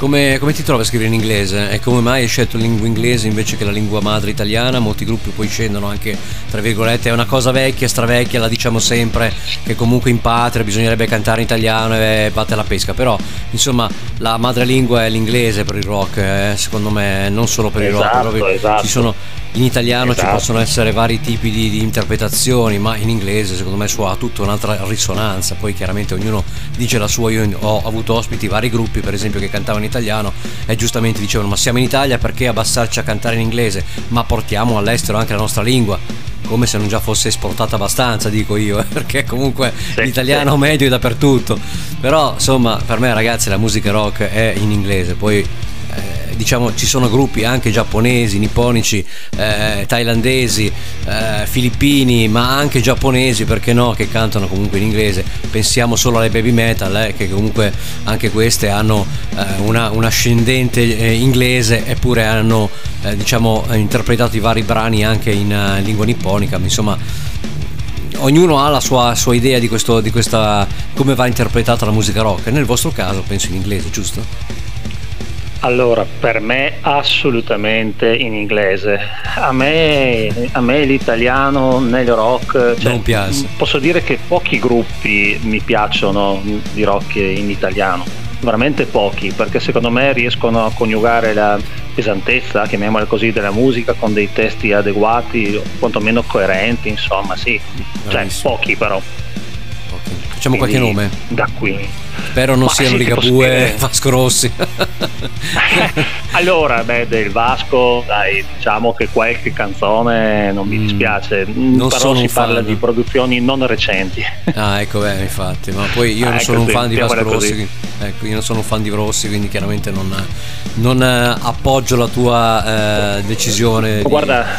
Come, come ti trovi a scrivere in inglese? E come mai hai scelto la lingua inglese invece che la lingua madre italiana? Molti gruppi poi scendono anche, tra virgolette, è una cosa vecchia, stravecchia, la diciamo sempre, che comunque in patria bisognerebbe cantare in italiano e batte la pesca, però insomma la madrelingua è l'inglese per il rock, eh, secondo me, non solo per il rock, Esatto, esatto. ci sono in italiano ci Esatto. possono essere vari tipi di, di interpretazioni, ma in inglese secondo me ha tutta un'altra risonanza. Poi chiaramente ognuno dice la sua. Io ho avuto ospiti vari gruppi, per esempio, che cantavano in italiano e giustamente dicevano: Ma siamo in Italia perché abbassarci a cantare in inglese? Ma portiamo all'estero anche la nostra lingua. Come se non già fosse esportata abbastanza, dico io, eh, perché comunque Sì, l'italiano medio è dappertutto. Però insomma, per me, ragazzi, la musica rock è in inglese. Poi eh, diciamo ci sono gruppi anche giapponesi, nipponici, eh, thailandesi, eh, filippini, ma anche giapponesi, perché no, che cantano comunque in inglese. Pensiamo solo alle baby metal, eh, che comunque anche queste hanno eh, una, un ascendente inglese, eppure hanno diciamo interpretato i vari brani anche in eh, lingua nipponica. Insomma, ognuno ha la sua, sua idea di, questo, di questa come va interpretata la musica rock. Nel vostro caso penso in inglese, giusto? Allora, per me assolutamente in inglese. A me, a me l'italiano nel rock... cioè, Non piace. Posso dire che pochi gruppi mi piacciono di rock in italiano. Veramente pochi, perché secondo me riescono a coniugare la pesantezza, chiamiamola così, della musica con dei testi adeguati, o quantomeno coerenti, insomma, sì. Cioè, Bravissimo. pochi però. Ok. Facciamo qualche Quindi, nome. Da qui. Spero non Ma siano Ligabue Vasco Rossi. allora, beh, del Vasco, dai, diciamo che qualche canzone non mi Mm, dispiace, non però sono si un fan. parla di produzioni non recenti. ah, ecco, beh, infatti. Ma poi io Ah, non ecco, sono un sì, fan di Vasco Rossi. quindi- Ecco, io non sono un fan di Rossi, quindi chiaramente non, non, eh, appoggio la tua eh, decisione. di- Guarda,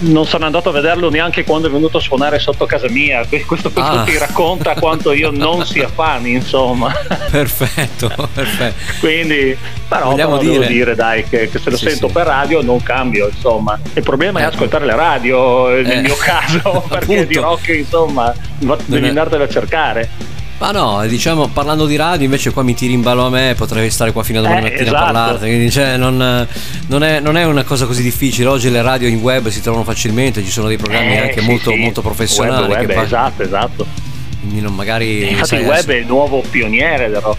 non sono andato a vederlo neanche quando è venuto a suonare sotto casa mia, que- questo, questo Ah. ti racconta quanto io non sia fan, insomma. Perfetto, perfetto. Quindi, però, Vogliamo però devo dire- dai che, che se lo Sì, sento sì. per radio non cambio, insomma. Il problema è Ecco. ascoltare le radio, eh, nel Eh, mio caso, perché di rock, insomma, devi è- andartene a cercare. Ma no, diciamo, parlando di radio, invece qua mi tiri in ballo a me, potrei stare qua fino a domani Eh, mattina esatto. a parlarti, quindi cioè, non, non è, non è una cosa così difficile, oggi le radio in web si trovano facilmente, ci sono dei programmi Eh, anche sì, molto, sì. molto professionali. Web, che web, pa- esatto, esatto. quindi non magari... Infatti sai, il web adesso- è il nuovo pioniere del rock.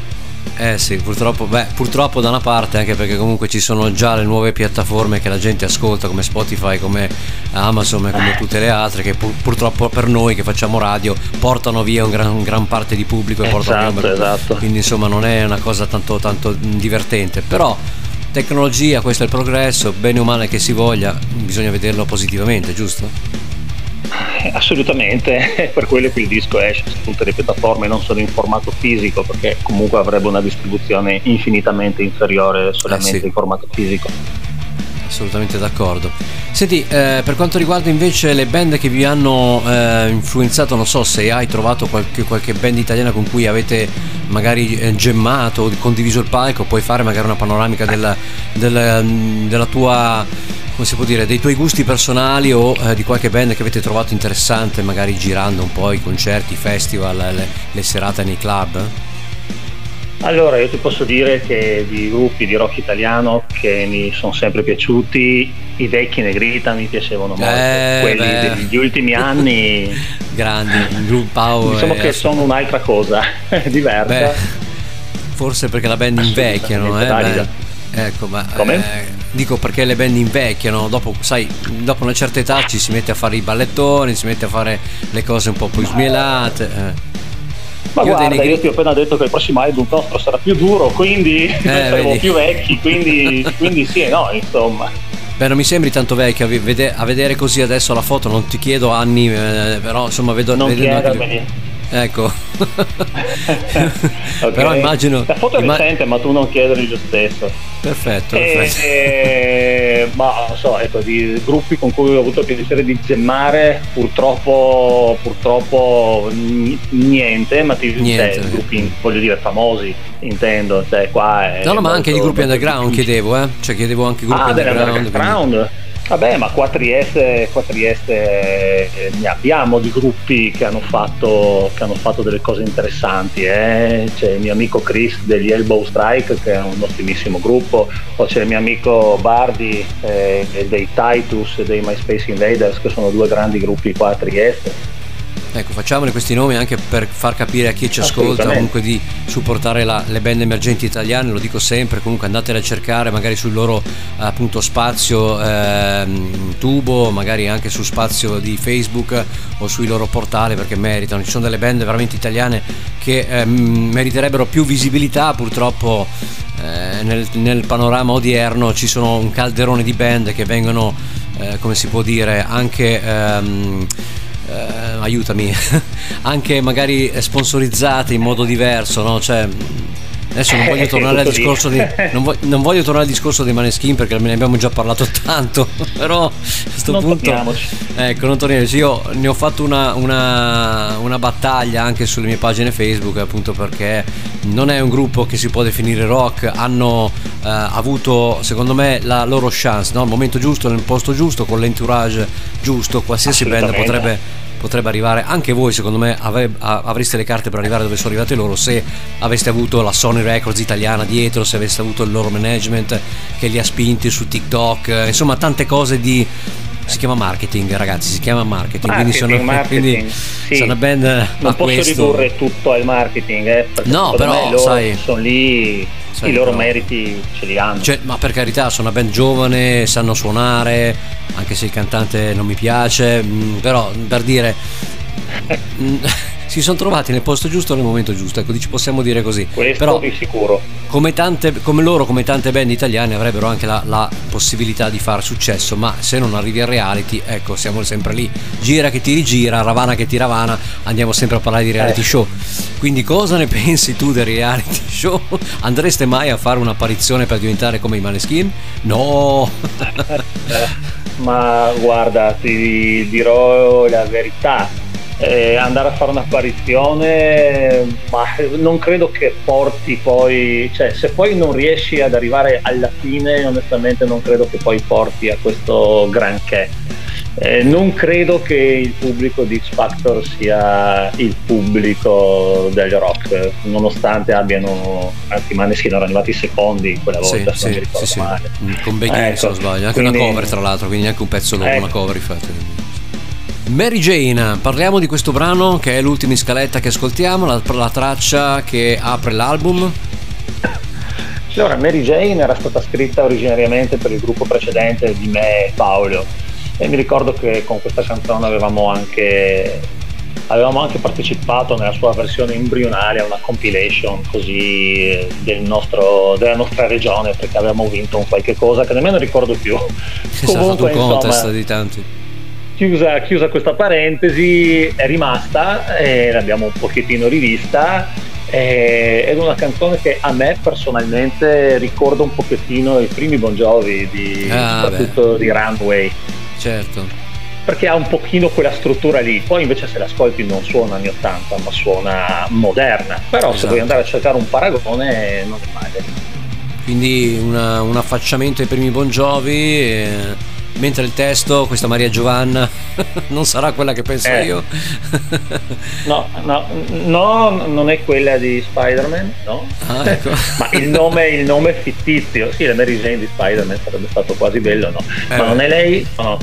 Eh sì, purtroppo, beh, purtroppo da una parte anche perché comunque ci sono già le nuove piattaforme che la gente ascolta come Spotify, come Amazon e come tutte le altre che pur- purtroppo per noi che facciamo radio portano via un gran, un gran parte di pubblico e portano Esatto, via un- esatto. quindi insomma non è una cosa tanto, tanto divertente, però tecnologia, questo è il progresso, bene o male che si voglia, bisogna vederlo positivamente, giusto? Assolutamente, per quello che il disco esce su tutte le piattaforme, non solo in formato fisico, perché comunque avrebbe una distribuzione infinitamente inferiore solamente Eh sì. in formato fisico. Assolutamente d'accordo. Senti, eh, per quanto riguarda invece le band che vi hanno eh, influenzato, non so se hai trovato qualche, qualche band italiana con cui avete magari eh, gemmato o condiviso il palco, puoi fare magari una panoramica della, della- mm, della tua, come si può dire, dei tuoi gusti personali o eh, di qualche band che avete trovato interessante, magari girando un po' i concerti, i festival, le, le serate nei club? Allora, io ti posso dire che di gruppi di rock italiano che mi sono sempre piaciuti, i vecchi Negrita mi piacevano molto, Eh, quelli beh. degli ultimi anni Grandi, Blue Power. diciamo che sono un'altra cosa diversa. Beh, forse perché la band invecchiano, eh? Beh, ecco, ma Come? eh, dico perché le band invecchiano, dopo, sai, dopo una certa età ci si mette a fare i ballettoni, si mette a fare le cose un po' più smielate. eh. Ma Io guarda, negri- io ti ho appena detto che il prossimo album nostro sarà più duro, quindi noi saremo più vecchi, quindi, quindi sì e no, insomma. Beh, non mi sembri tanto vecchio a, vede- a vedere così adesso la foto, non ti chiedo anni, eh, però insomma vedo... Non vedendo anche- chiedermeli. Ecco. Ok? Però immagino... La foto è imma- recente, ma tu non chiedergli lo stesso. Perfetto, E, perfetto. e- ma non so, ecco, di gruppi con cui ho avuto il piacere di gemmare, purtroppo, purtroppo n- niente, ma ti Niente. cioè, gruppi voglio dire famosi, intendo, cioè qua No, no, ma anche di gruppi underground difficile. chiedevo, eh. Cioè chiedevo anche gruppi Ah, underground. dell'underground. Vabbè, ma qua Trieste, qua Trieste eh, ne abbiamo di gruppi che hanno fatto, che hanno fatto delle cose interessanti. eh. C'è il mio amico Chris degli Elbow Strike, che è un ottimissimo gruppo, poi c'è il mio amico Bardi eh, dei Titus e dei MySpace Invaders, che sono due grandi gruppi qua a Trieste. Ecco, facciamone questi nomi anche per far capire a chi ci ascolta comunque di supportare la- le band emergenti italiane, lo dico sempre, comunque andatele a cercare magari sul loro appunto spazio ehm, tubo, magari anche sul spazio di Facebook o sui loro portali perché meritano, ci sono delle band veramente italiane che ehm, meriterebbero più visibilità, purtroppo eh, nel, nel panorama odierno ci sono un calderone di band che vengono, eh, come si può dire, anche... ehm, eh, aiutami, anche magari sponsorizzate in modo diverso, no? Cioè, adesso non voglio Eh, tornare al discorso di non, vo- non voglio tornare al discorso dei Maneskin perché ne abbiamo già parlato tanto, però a questo Non punto torniamoci. ecco, non torniamoci. Io ne ho fatto una, una- una battaglia anche sulle mie pagine Facebook, appunto perché non è un gruppo che si può definire rock, hanno eh, avuto secondo me la loro chance, no? al momento giusto, nel posto giusto, con l'entourage giusto, qualsiasi band potrebbe potrebbe arrivare anche voi secondo me ave- a- avreste le carte per arrivare dove sono arrivate loro se aveste avuto la Sony Records italiana dietro se aveste avuto il loro management che li ha spinti su TikTok insomma tante cose di si chiama marketing ragazzi si chiama marketing, quindi sono, Marketing, marketing, quindi sì. sono una band Non posso questo ridurre tutto al marketing, eh, No, però, loro sai- sono lì, sai, i loro però- meriti ce li hanno. Cioè, ma per carità, sono una band giovane, sanno suonare, anche se il cantante non mi piace, mm, però per dire mm, si sono trovati nel posto giusto nel momento giusto, ecco, ci possiamo dire così. Questo però di sicuro. come, tante, come loro, come tante band italiane, avrebbero anche la, la possibilità di fare successo, ma se non arrivi al reality, ecco, siamo sempre lì. Gira che ti rigira, ravana che ti ravana, andiamo sempre a parlare di reality Eh. show. Quindi cosa ne pensi tu del reality show? Andreste mai a fare un'apparizione per diventare come i Maneskin? No! Ma guarda, ti dirò la verità. Eh, andare a fare un'apparizione, ma non credo che porti poi, cioè se poi non riesci ad arrivare alla fine, onestamente non credo che poi porti a questo granché. Eh, non credo che il pubblico di X Factor sia il pubblico del rock, nonostante abbiano, anzi Maneskin erano arrivati secondi quella Sì, volta, se non mi sì, ricordo sì, sì. male. Mm, Con Becky Ecco, se non sbaglio, anche quindi- una cover tra l'altro, quindi anche un pezzo loro, Ecco. una cover infatti. Mary Jane, parliamo di questo brano che è l'ultima in scaletta che ascoltiamo, la, la traccia che apre l'album. Allora, Mary Jane era stata scritta originariamente per il gruppo precedente di me e Paolo e mi ricordo che con questa canzone avevamo anche, avevamo anche partecipato nella sua versione embrionale a una compilation così eh, del nostro- della nostra regione perché avevamo vinto un qualche cosa che nemmeno ricordo più. Sarà stato un insomma, contest di tanti. Chiusa, chiusa questa parentesi, è rimasta e l'abbiamo un pochettino rivista. eh, Ed è una canzone che a me personalmente ricorda un pochettino i primi Bon Jovi, di, Ah, soprattutto di Runway, Certo. perché ha un pochino quella struttura lì. Poi invece se l'ascolti non suona anni 80, ma suona moderna. Però se Esatto. vuoi andare a cercare un paragone non è male. Quindi una- un affacciamento ai primi Bon Jovi, eh, mentre il testo, questa Maria Giovanna, non sarà quella che penso Eh. io. No, no, no, non è quella di Spider-Man, no? Ah, ecco. Ma il nome, il nome è fittizio, sì, la Mary Jane di Spider-Man sarebbe stato quasi bello, no? Eh, Ma non è lei? No.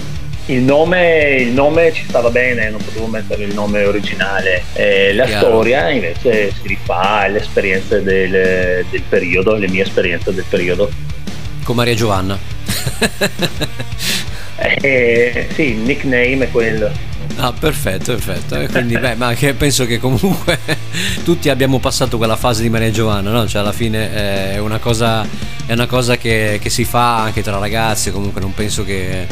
Il nome, il nome ci stava bene, non potevo mettere il nome originale. Eh, la Chiaro. storia invece si rifà alle esperienze del, del periodo, le mie esperienze del periodo. Con Maria Giovanna. Eh, sì, il nickname è quello. Ah, perfetto, perfetto. E quindi, beh, ma che penso che comunque tutti abbiamo passato quella fase di Maria Giovanna, no? Cioè, alla fine eh, è una cosa, è una cosa che, che si fa anche tra ragazzi, comunque non penso che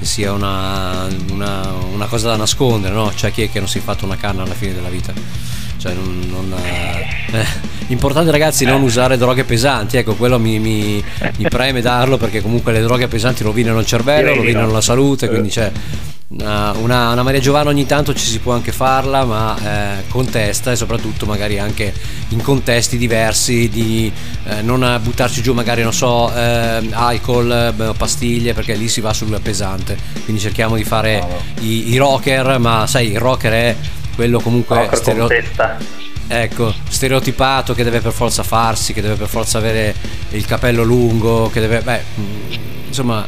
sia una, una- una cosa da nascondere, no? Cioè, chi è che non si è fatto una canna alla fine della vita? Cioè, non, non, eh, importante ragazzi non usare droghe pesanti, ecco, quello mi, mi- mi preme darlo perché comunque le droghe pesanti rovinano il cervello, rovinano no. la salute, quindi c'è una, una- una Maria Giovanna ogni tanto ci si può anche farla, ma eh, con testa e soprattutto magari anche in contesti diversi di eh, non buttarci giù magari non so eh, alcol, eh, pastiglie perché lì si va sul pesante. Quindi cerchiamo di fare i, i rocker, ma sai, il rocker è quello comunque Rocker con stereo- testa. Ecco, stereotipato che deve per forza farsi, che deve per forza avere il capello lungo, che deve... Beh, mm, insomma,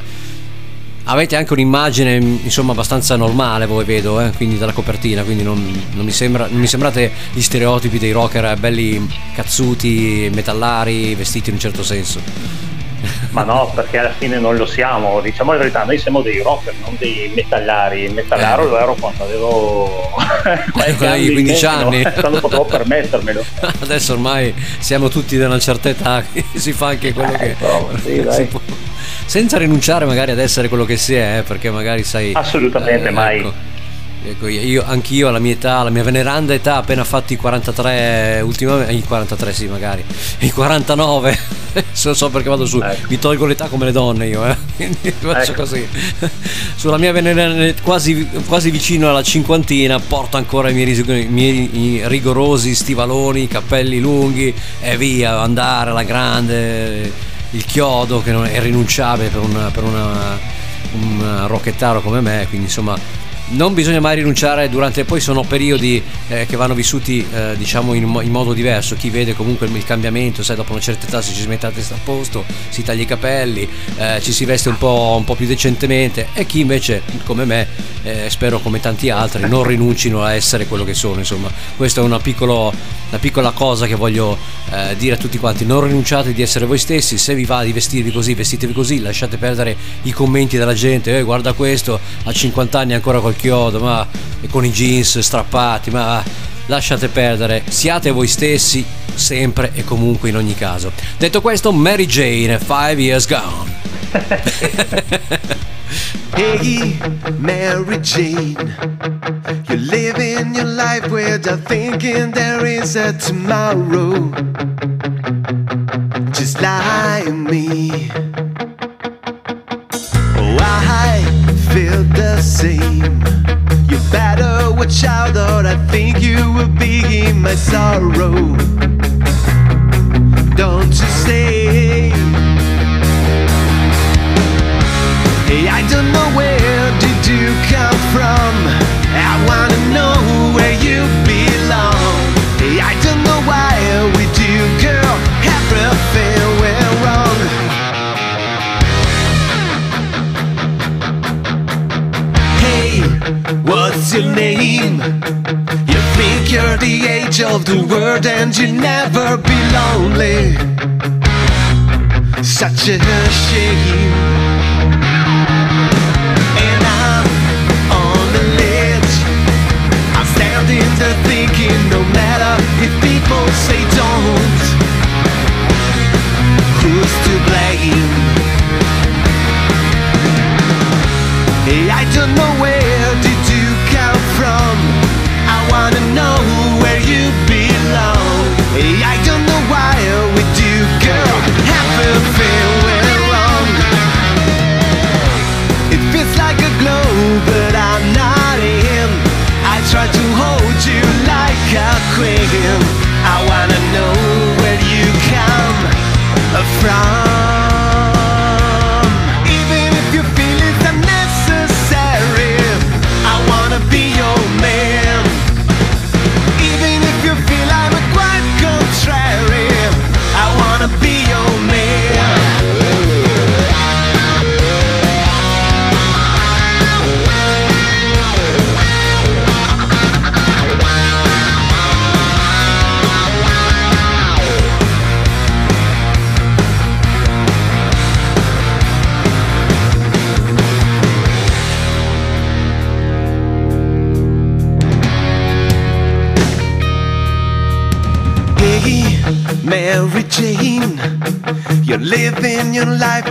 avete anche un'immagine insomma abbastanza normale voi vedo, eh, quindi dalla copertina, quindi non, non mi sembra, non mi sembrate gli stereotipi dei rocker belli cazzuti, metallari, vestiti in un certo senso. Ma no, perché alla fine non lo siamo, diciamo la verità, noi siamo dei rocker, non dei metallari. Il metallaro Eh. lo ero quando avevo qualche Quando avevi anno in 15 meno, anni. quando potevo permettermelo. Adesso ormai siamo tutti di una certa età, si fa anche quello che... Ecco, sì, si può. Senza rinunciare magari ad essere quello che si è, eh, perché magari sai... Assolutamente, mai. Ecco, Ecco, io, anch'io alla mia età, alla mia veneranda età, appena fatti i 43, ultimamente, i 43 sì magari, i 49, so, so perché vado su, Ecco. mi tolgo l'età come le donne io, eh. quindi faccio Ecco. così. Sulla mia veneranda, quasi, quasi vicino alla cinquantina, porto ancora i miei, i miei i rigorosi stivaloni, i capelli lunghi e via, andare alla grande, il chiodo che non è irrinunciabile per, una, per una, un rocchettaro come me, quindi insomma non bisogna mai rinunciare durante poi sono periodi eh, che vanno vissuti eh, diciamo in, in modo diverso. Chi vede comunque il, cambiamento sai dopo una certa età si ci mette la testa a posto si taglia i capelli eh, ci si veste un po', un po' più decentemente. E chi invece come me eh, spero come tanti altri non rinuncino a essere quello che sono insomma. Questa è una, piccolo- una piccola cosa che voglio eh, dire a tutti quanti. Non rinunciate di essere voi stessi. Se vi va di vestirvi così vestitevi così lasciate perdere i commenti della gente. Eh, guarda questo a 50 anni ancora col chiodo ma con i jeans strappati ma lasciate perdere siate voi stessi sempre e comunque in ogni caso detto questo Mary Jane 5 years gone Hey, Mary Jane, you're living your life without thinking there is a tomorrow. Just like me. same. You better watch out, or I think you will be in my sorrow. Don't you say? Hey, I don't know where did you come from. I wanna know where you. What's your name? You think you're the age of the world and you'll never be lonely. Such a shame.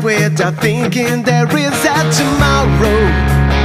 Without thinking there is a tomorrow.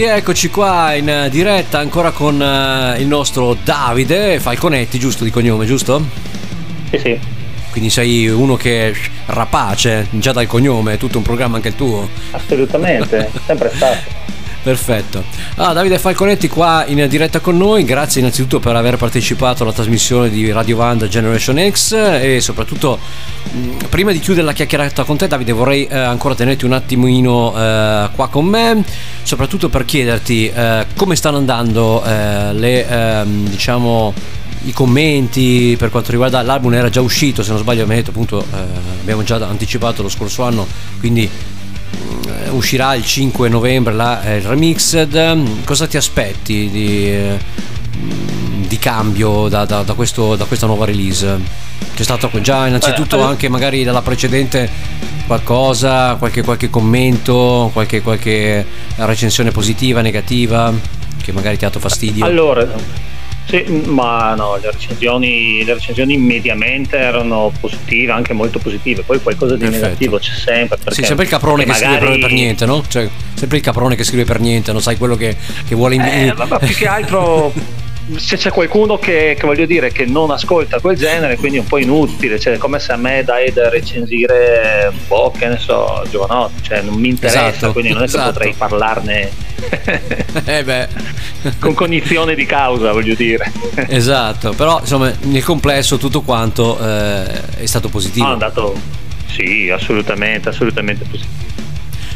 Rieccoci qua in diretta ancora con eh, il nostro Davide Falconetti, giusto di cognome, giusto? Sì, sì. Quindi sei uno che è rapace, già dal cognome, è tutto un programma anche il tuo. Assolutamente, sempre stato. Perfetto. Ah, Davide Falconetti qua in diretta con noi, grazie innanzitutto per aver partecipato alla trasmissione di Radio Vanda Generation X e soprattutto prima di chiudere la chiacchierata con te Davide vorrei eh, ancora tenerti un attimino eh, qua con me, soprattutto per chiederti eh, come stanno andando eh, le ehm, diciamo i commenti per quanto riguarda l'album era già uscito se non sbaglio detto appunto eh, abbiamo già anticipato lo scorso anno quindi uscirà il 5 novembre la, eh, il remixed. Cosa ti aspetti di, eh, di cambio da, da- da questo- da questa nuova release? C'è stato già innanzitutto Beh, anche magari dalla precedente qualcosa qualche, qualche commento qualche, qualche recensione positiva negativa che magari ti ha dato fastidio? Allora, sì, ma no, le recensioni, le recensioni mediamente erano positive, anche molto positive. Poi qualcosa di Perfetto. negativo c'è sempre. Sì, sempre il caprone che perché scrive magari- per, niente, no? Cioè, sempre il caprone che scrive per niente, non sai quello che, che vuole in- Eh, ma più che altro se c'è qualcuno che, che voglio dire che non ascolta quel genere, quindi è un po' inutile, cioè come se a me dai da recensire, boh, che ne so, giovanotti, cioè non mi interessa, Esatto, quindi non è che esatto. potrei parlarne Eh con cognizione di causa, voglio dire. esatto, però insomma nel complesso tutto quanto eh, è stato positivo. Ah, è andato, sì, assolutamente, assolutamente positivo.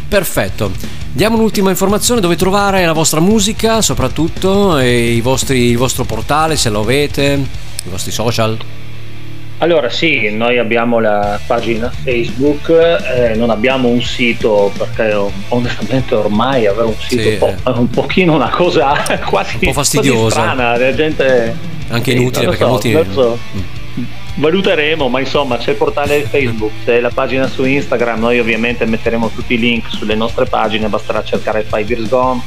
Perfetto. Diamo un'ultima informazione dove trovare la vostra musica, soprattutto i vostri- il vostro portale se lo avete, i vostri social. Allora sì, noi abbiamo la pagina Facebook, eh, non abbiamo un sito perché onestamente ormai avere un sito Sì, un po'- è un pochino una cosa quasi po' fastidiosa. quasi strana, la gente Anche sì, inutile lo perché so, molti non so. Valuteremo, ma insomma c'è il portale Facebook, c'è la pagina su Instagram, noi ovviamente metteremo tutti i link sulle nostre pagine, basterà cercare Five Years Gone,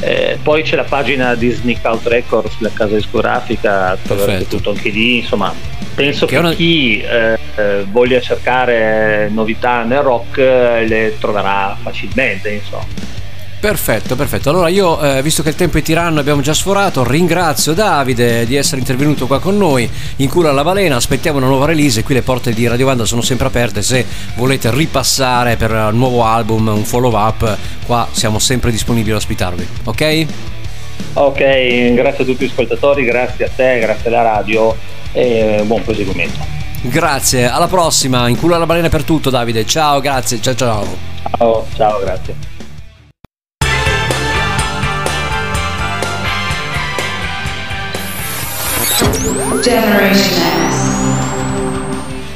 Eh, poi c'è la pagina di Sneak Out Records, la casa discografica, troverete tutto anche lì, insomma penso Che che, una- chi eh, eh, voglia cercare novità nel rock eh, le troverà facilmente, insomma. Perfetto, perfetto. Allora io, eh, visto che il tempo è tiranno, abbiamo già sforato, ringrazio Davide di essere intervenuto qua con noi, in cura alla balena, aspettiamo una nuova release, qui le porte di Radio Vanda sono sempre aperte, se volete ripassare per un nuovo album, un follow up, qua siamo sempre disponibili ad ospitarvi, ok? Ok, grazie a tutti gli ascoltatori, grazie a te, grazie alla radio e buon proseguimento. Grazie, alla prossima, in culo alla balena per tutto Davide, ciao, grazie, ciao ciao. Ciao, ciao, grazie. Generation X.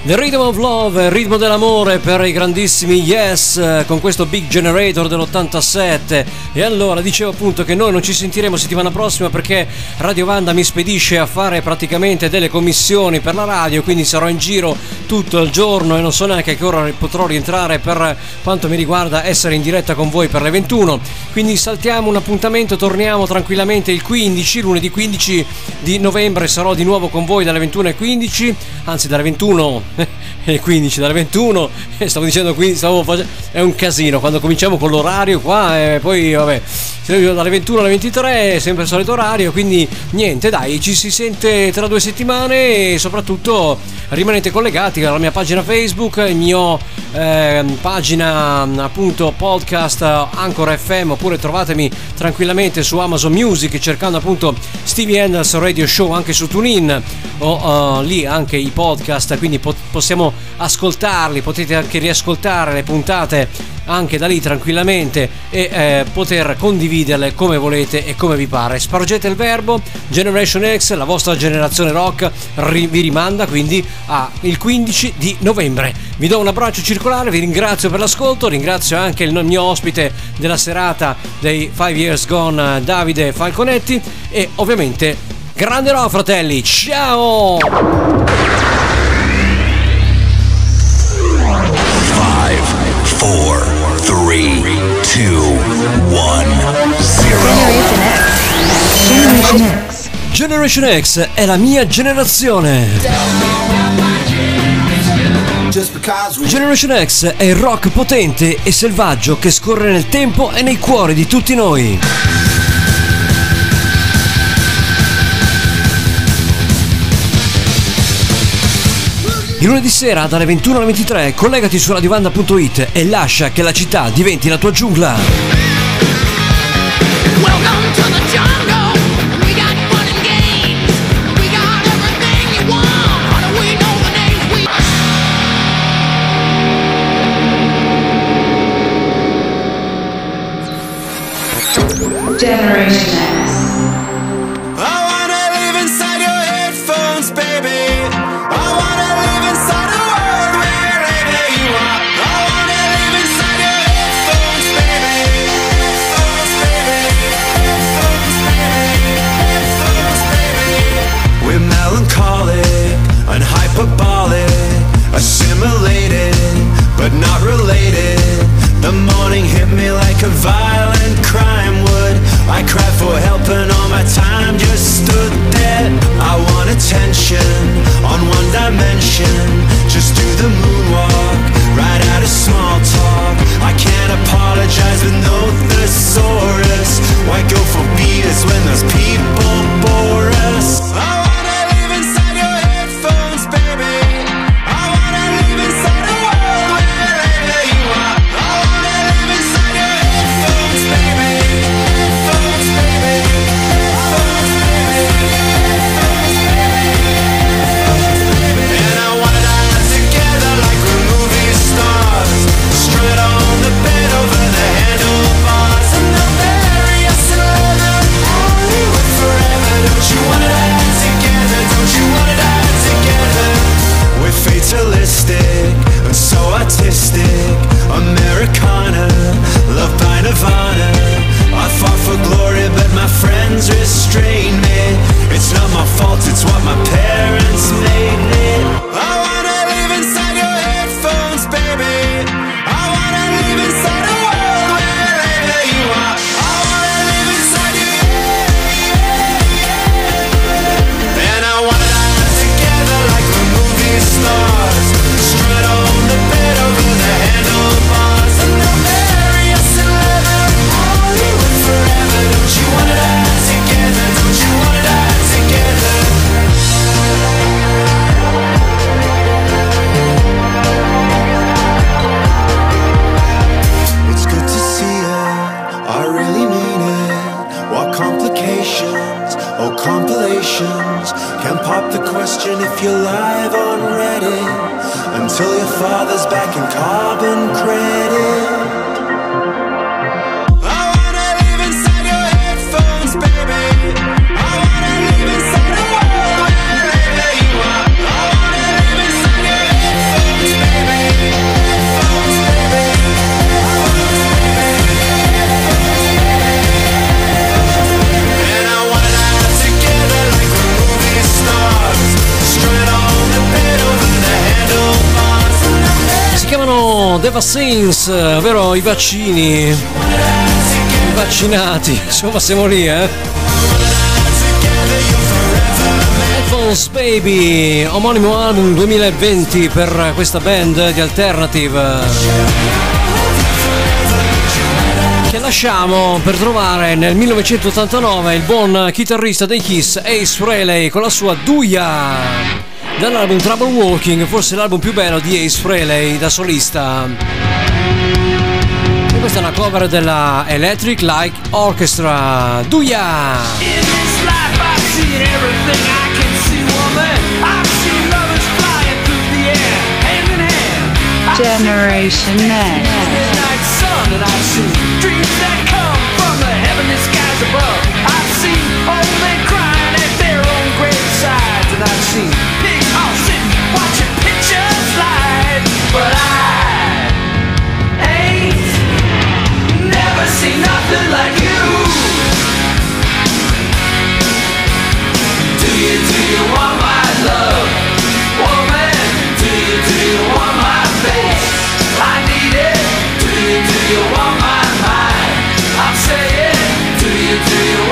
The Rhythm of Love, il ritmo dell'amore per i grandissimi Yes eh, con questo Big Generator dell'87. E allora dicevo appunto che noi non ci sentiremo settimana prossima perché Radio Vanda mi spedisce a fare praticamente delle commissioni per la radio quindi sarò in giro tutto il giorno e non so neanche a che ora potrò rientrare per quanto mi riguarda essere in diretta con voi per le 21 quindi saltiamo un appuntamento torniamo tranquillamente il 15 lunedì 15 di novembre sarò di nuovo con voi dalle 21 alle 15 anzi dalle 21 e 15 dalle 21 e stavo dicendo qui stavo facendo è un casino quando cominciamo con l'orario qua e poi vabbè dalle 21 alle 23 sempre il solito orario quindi niente dai ci si sente tra due settimane e soprattutto rimanete collegati alla mia pagina Facebook il mio ehm, pagina appunto podcast eh, Anchor FM oppure trovatemi tranquillamente su Amazon Music cercando appunto Stevie Anders Radio Show anche su TuneIn o eh, lì anche i podcast quindi po- possiamo ascoltarli potete anche riascoltare le puntate anche da lì tranquillamente e eh, poter condividerle come volete e come vi pare. Spargete il verbo, Generation X, la vostra generazione rock ri- vi rimanda quindi al 15 di novembre. Vi do un abbraccio circolare, vi ringrazio per l'ascolto, ringrazio anche il mio ospite della serata dei Five Years Gone, Davide Falconetti e ovviamente grande rock fratelli, ciao! Four, three, two, one, zero. Generation X. Generation X è la mia generazione. Generation X è il rock potente e selvaggio che scorre nel tempo e nei cuori di tutti noi. Il lunedì sera dalle 21 alle 23 collegati su radiovanda.it e lascia che la città diventi la tua giungla. Welcome to the jungle. We Cause people i vaccini. I vaccinati, insomma siamo lì, eh. Headphones Baby, omonimo album 2020 per questa band di alternative. Che lasciamo per trovare nel 1989 il buon chitarrista dei Kiss Ace Frehley con la sua Duia dall'album Trouble Walking, forse l'album più bello di Ace Frehley da solista. Questa è una cover della Electric Like Orchestra. Duia! In this life I've seen everything I can see, woman. I've seen lovers flying through the air, hand in hand. I've Generation X. and I've seen dreams that come from the heavenly skies above. I've seen old men crying at their own gravesides, and I've seen pigs all sitting watching pictures slide. But I nothing like you. Do you, do you want my love? Woman, do you, do you want my face? I need it. Do you, do you want my mind? I'm saying, do you, do you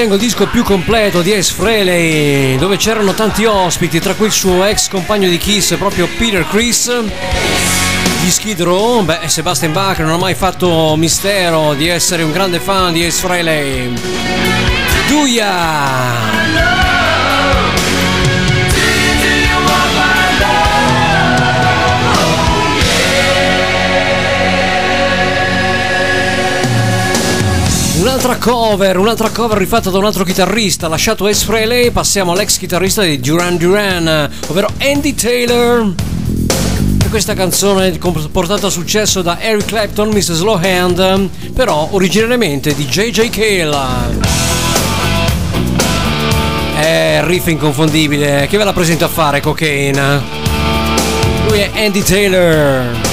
ritengo il disco più completo di Ace Frehley, dove c'erano tanti ospiti, tra cui il suo ex compagno di Kiss, proprio Peter Chris. Gli Skid Row, beh, Sebastian Bach non ha mai fatto mistero di essere un grande fan di Ace Frehley. Duia! Un'altra cover, un'altra cover rifatta da un altro chitarrista, lasciato Ace Frehley, passiamo all'ex chitarrista di Duran Duran, ovvero Andy Taylor. E questa canzone portata a successo da Eric Clapton, Mrs. Slowhand, però originariamente di J.J. Cale. È riff inconfondibile, che ve la presento a fare, Cocaine? Lui è Andy Taylor.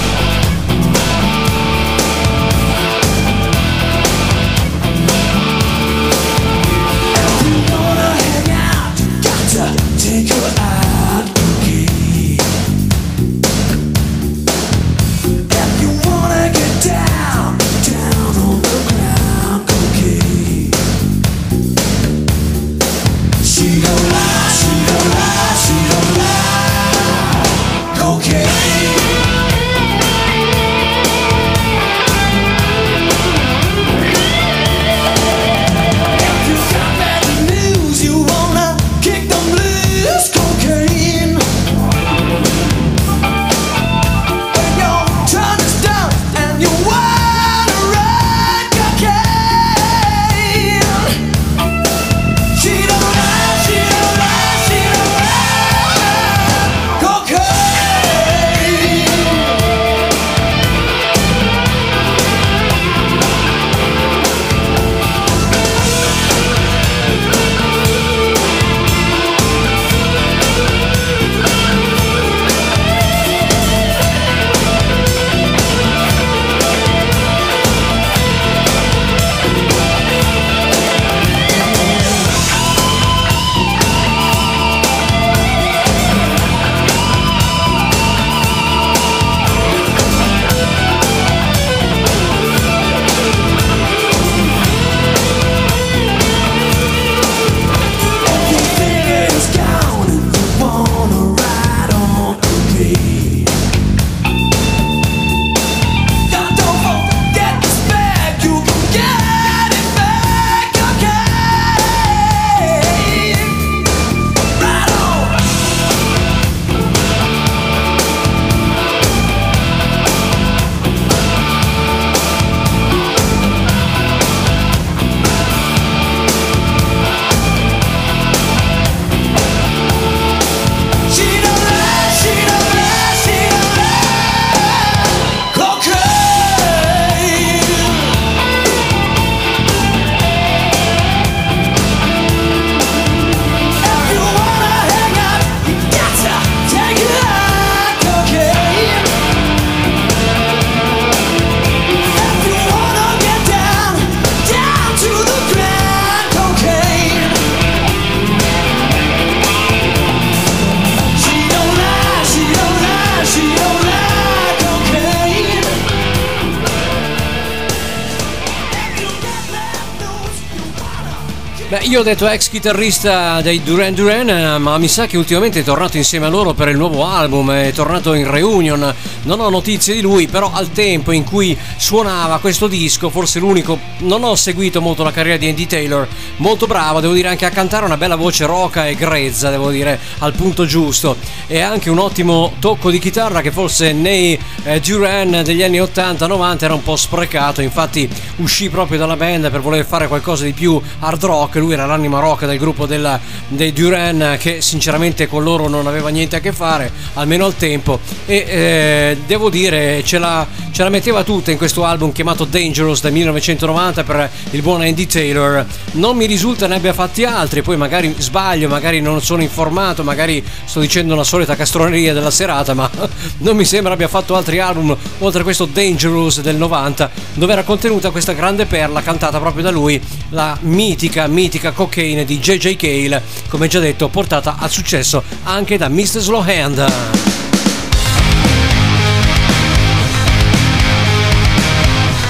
Detto ex chitarrista dei Duran Duran, eh, ma mi sa che ultimamente è tornato insieme a loro per il nuovo album, è tornato in reunion. Non ho notizie di lui, però al tempo in cui suonava questo disco, forse l'unico, non ho seguito molto la carriera di Andy Taylor, molto bravo, devo dire anche a cantare una bella voce roca e grezza, devo dire, al punto giusto. E anche un ottimo tocco di chitarra che forse nei eh, Duran degli anni 80-90 era un po' sprecato, infatti uscì proprio dalla band per voler fare qualcosa di più hard rock, lui era l'anima rock del gruppo della, dei Duran che sinceramente con loro non aveva niente a che fare, almeno al tempo, e eh, devo dire ce la, ce la metteva tutta in questo album chiamato Dangerous del 1990 per il buon Andy Taylor, non mi risulta ne abbia fatti altri, poi magari sbaglio, magari non sono informato, magari sto dicendo una solita castroneria della serata, ma non mi sembra abbia fatto altri album oltre a questo Dangerous del 90 dove era contenuta questa grande perla cantata proprio da lui, la mitica, mitica cocaine di JJ Cale, come già detto, portata al successo anche da Mr. Slowhand.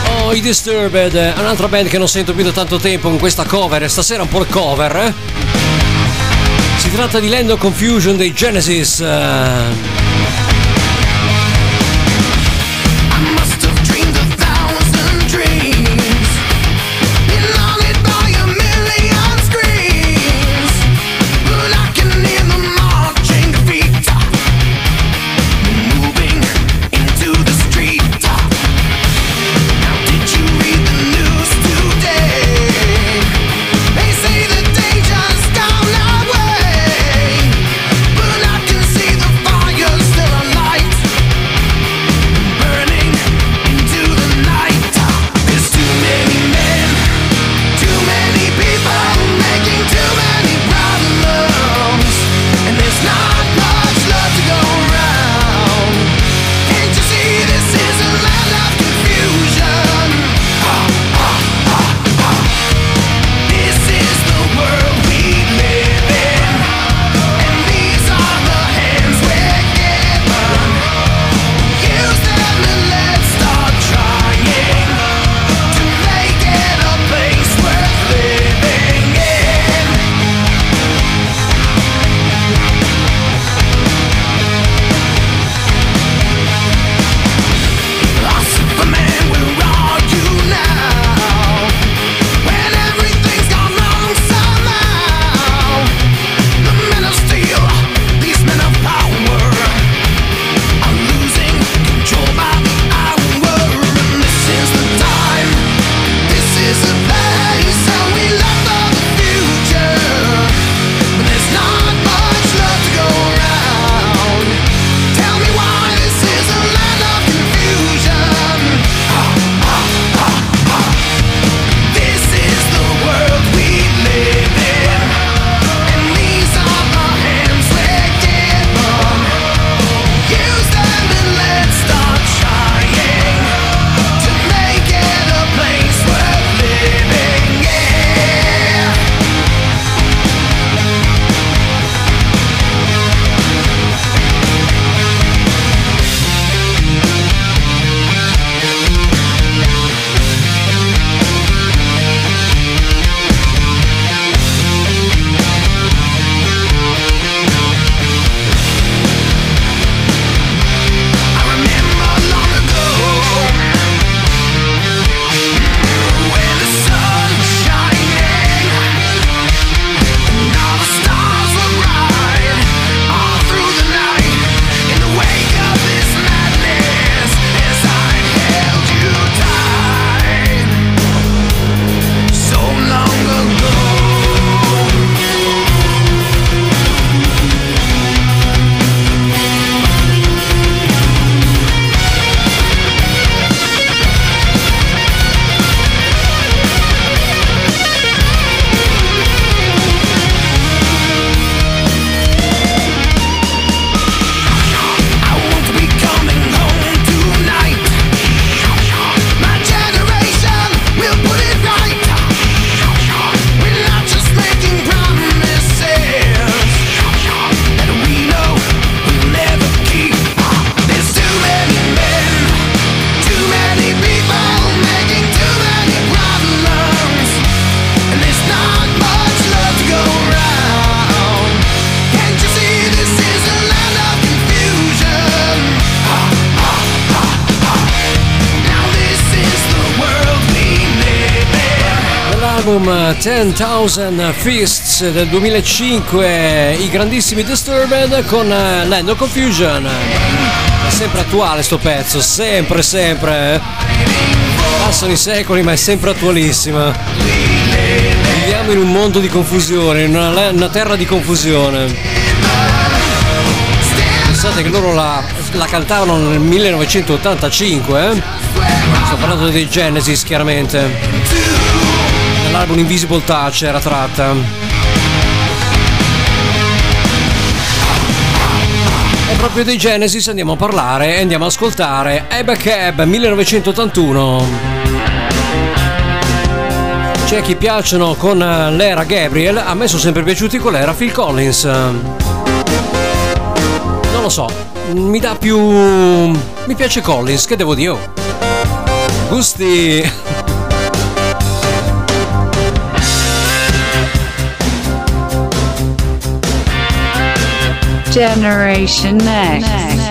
Oh, i Disturbed, un'altra band che non sento più da tanto tempo con questa cover, stasera un po' il cover. eh? Si tratta di Land of Confusion dei Genesis. 10,000 Fists del 2005, i grandissimi Disturbed con eh, Land of Confusion. È sempre attuale sto pezzo, sempre, sempre. Passano i secoli, ma è sempre attualissima. Viviamo in un mondo di confusione, in una, una terra di confusione. Pensate che loro la, la cantavano nel 1985, eh? Sto parlando dei Genesis chiaramente. Nell'album Invisible Touch era tratta. E proprio dei Genesis andiamo a parlare e andiamo ad ascoltare Ebba Cab 1981. C'è chi piacciono con l'era Gabriel, a me sono sempre piaciuti con l'era Phil Collins. Non lo so, mi dà più... mi piace Collins, che devo dire? Gusti... Generation Next.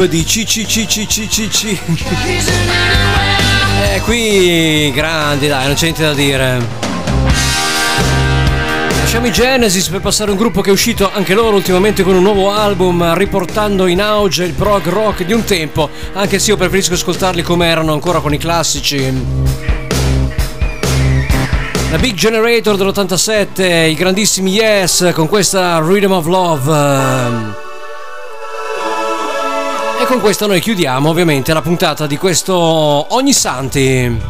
Loop di CCCCCCC. Eh, qui grandi, dai, non c'è niente da dire. Lasciamo i Genesis per passare a un gruppo che è uscito anche loro ultimamente con un nuovo album, riportando in auge il prog rock di un tempo, anche se io preferisco ascoltarli come erano ancora con i classici. La Big Generator dell'87, i grandissimi Yes con questa Rhythm of Love. Con questo noi chiudiamo ovviamente la puntata di questo Ogni Santi.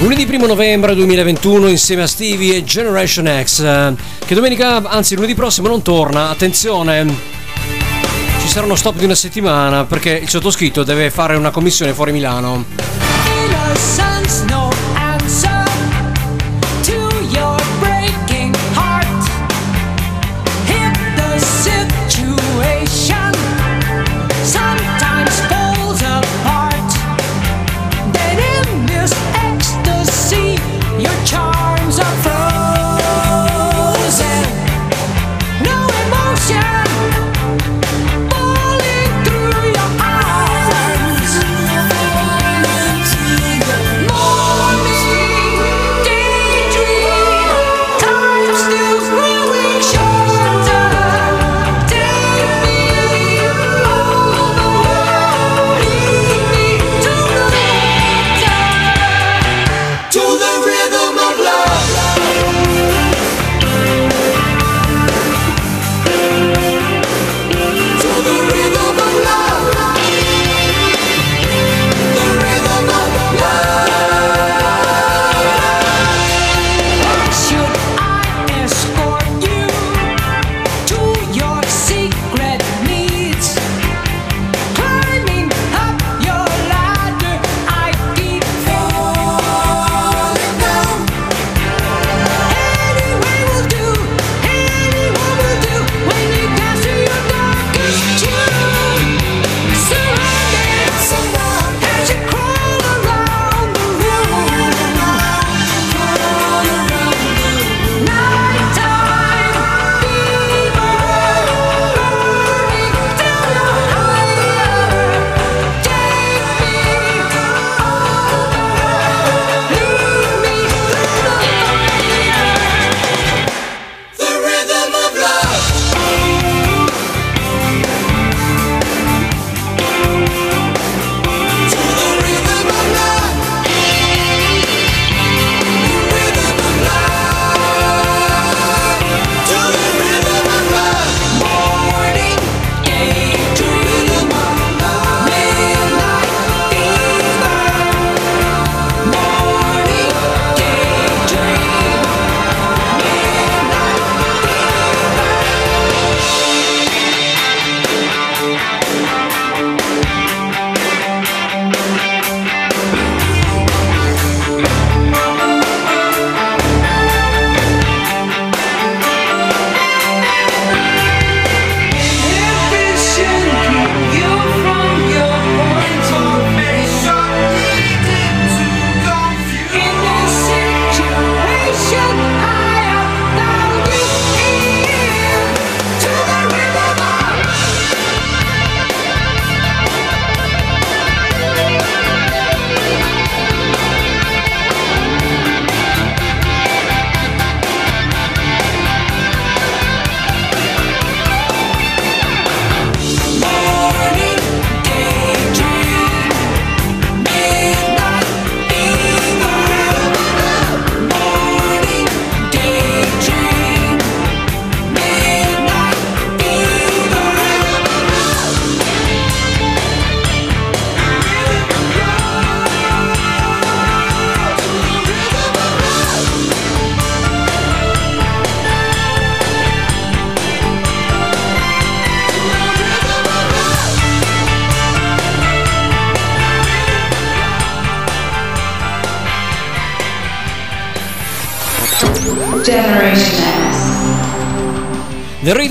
Lunedì 1 novembre 2021 insieme a Stevie e Generation X, eh, che domenica, anzi lunedì prossimo non torna, attenzione, ci sarà uno stop di una settimana perché il sottoscritto deve fare una commissione fuori Milano.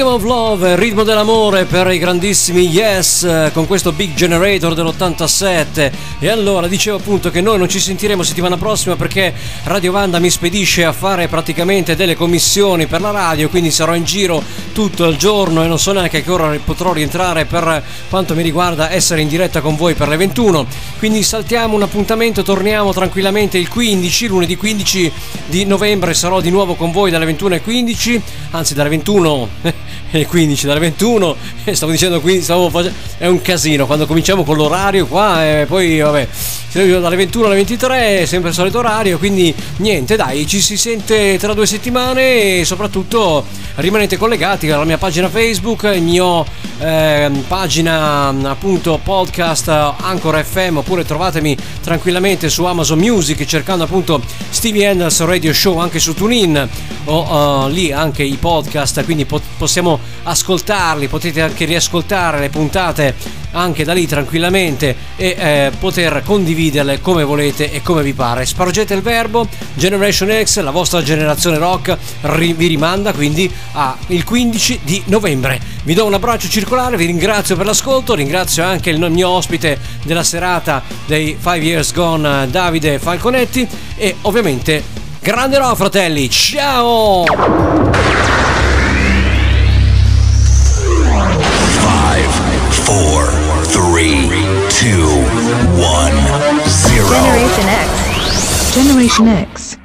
Rhythm of Love, ritmo dell'amore per i grandissimi Yes eh, con questo Big Generator dell'87. E allora dicevo appunto che noi non ci sentiremo settimana prossima perché Radio Vanda mi spedisce a fare praticamente delle commissioni per la radio quindi sarò in giro tutto il giorno e non so neanche a che ora potrò rientrare per quanto mi riguarda essere in diretta con voi per le 21 quindi saltiamo un appuntamento torniamo tranquillamente il 15 lunedì 15 di novembre sarò di nuovo con voi dalle 21.15 anzi dalle 21 e 15 dalle 21 e stavo dicendo qui stavo face- è un casino quando cominciamo con l'orario qua e poi vabbè dalle 21 alle 23 sempre il solito orario quindi niente dai ci si sente tra due settimane e soprattutto rimanete collegati alla mia pagina Facebook il ehm, pagina appunto podcast Anchor FM oppure trovatemi tranquillamente su Amazon Music cercando appunto Stevie Anders Radio Show anche su TuneIn o eh, lì anche i podcast quindi pot- possiamo ascoltarli potete anche riascoltare le puntate anche da lì tranquillamente e eh, poter condividerle come volete e come vi pare. Spargete il verbo, Generation X, la vostra generazione rock ri- vi rimanda quindi al 15 di novembre. Vi do un abbraccio circolare, vi ringrazio per l'ascolto, ringrazio anche il mio ospite della serata dei Five Years Gone, Davide Falconetti e ovviamente grande rock fratelli, ciao! Four, three, two, one, zero. Generation X. Generation X.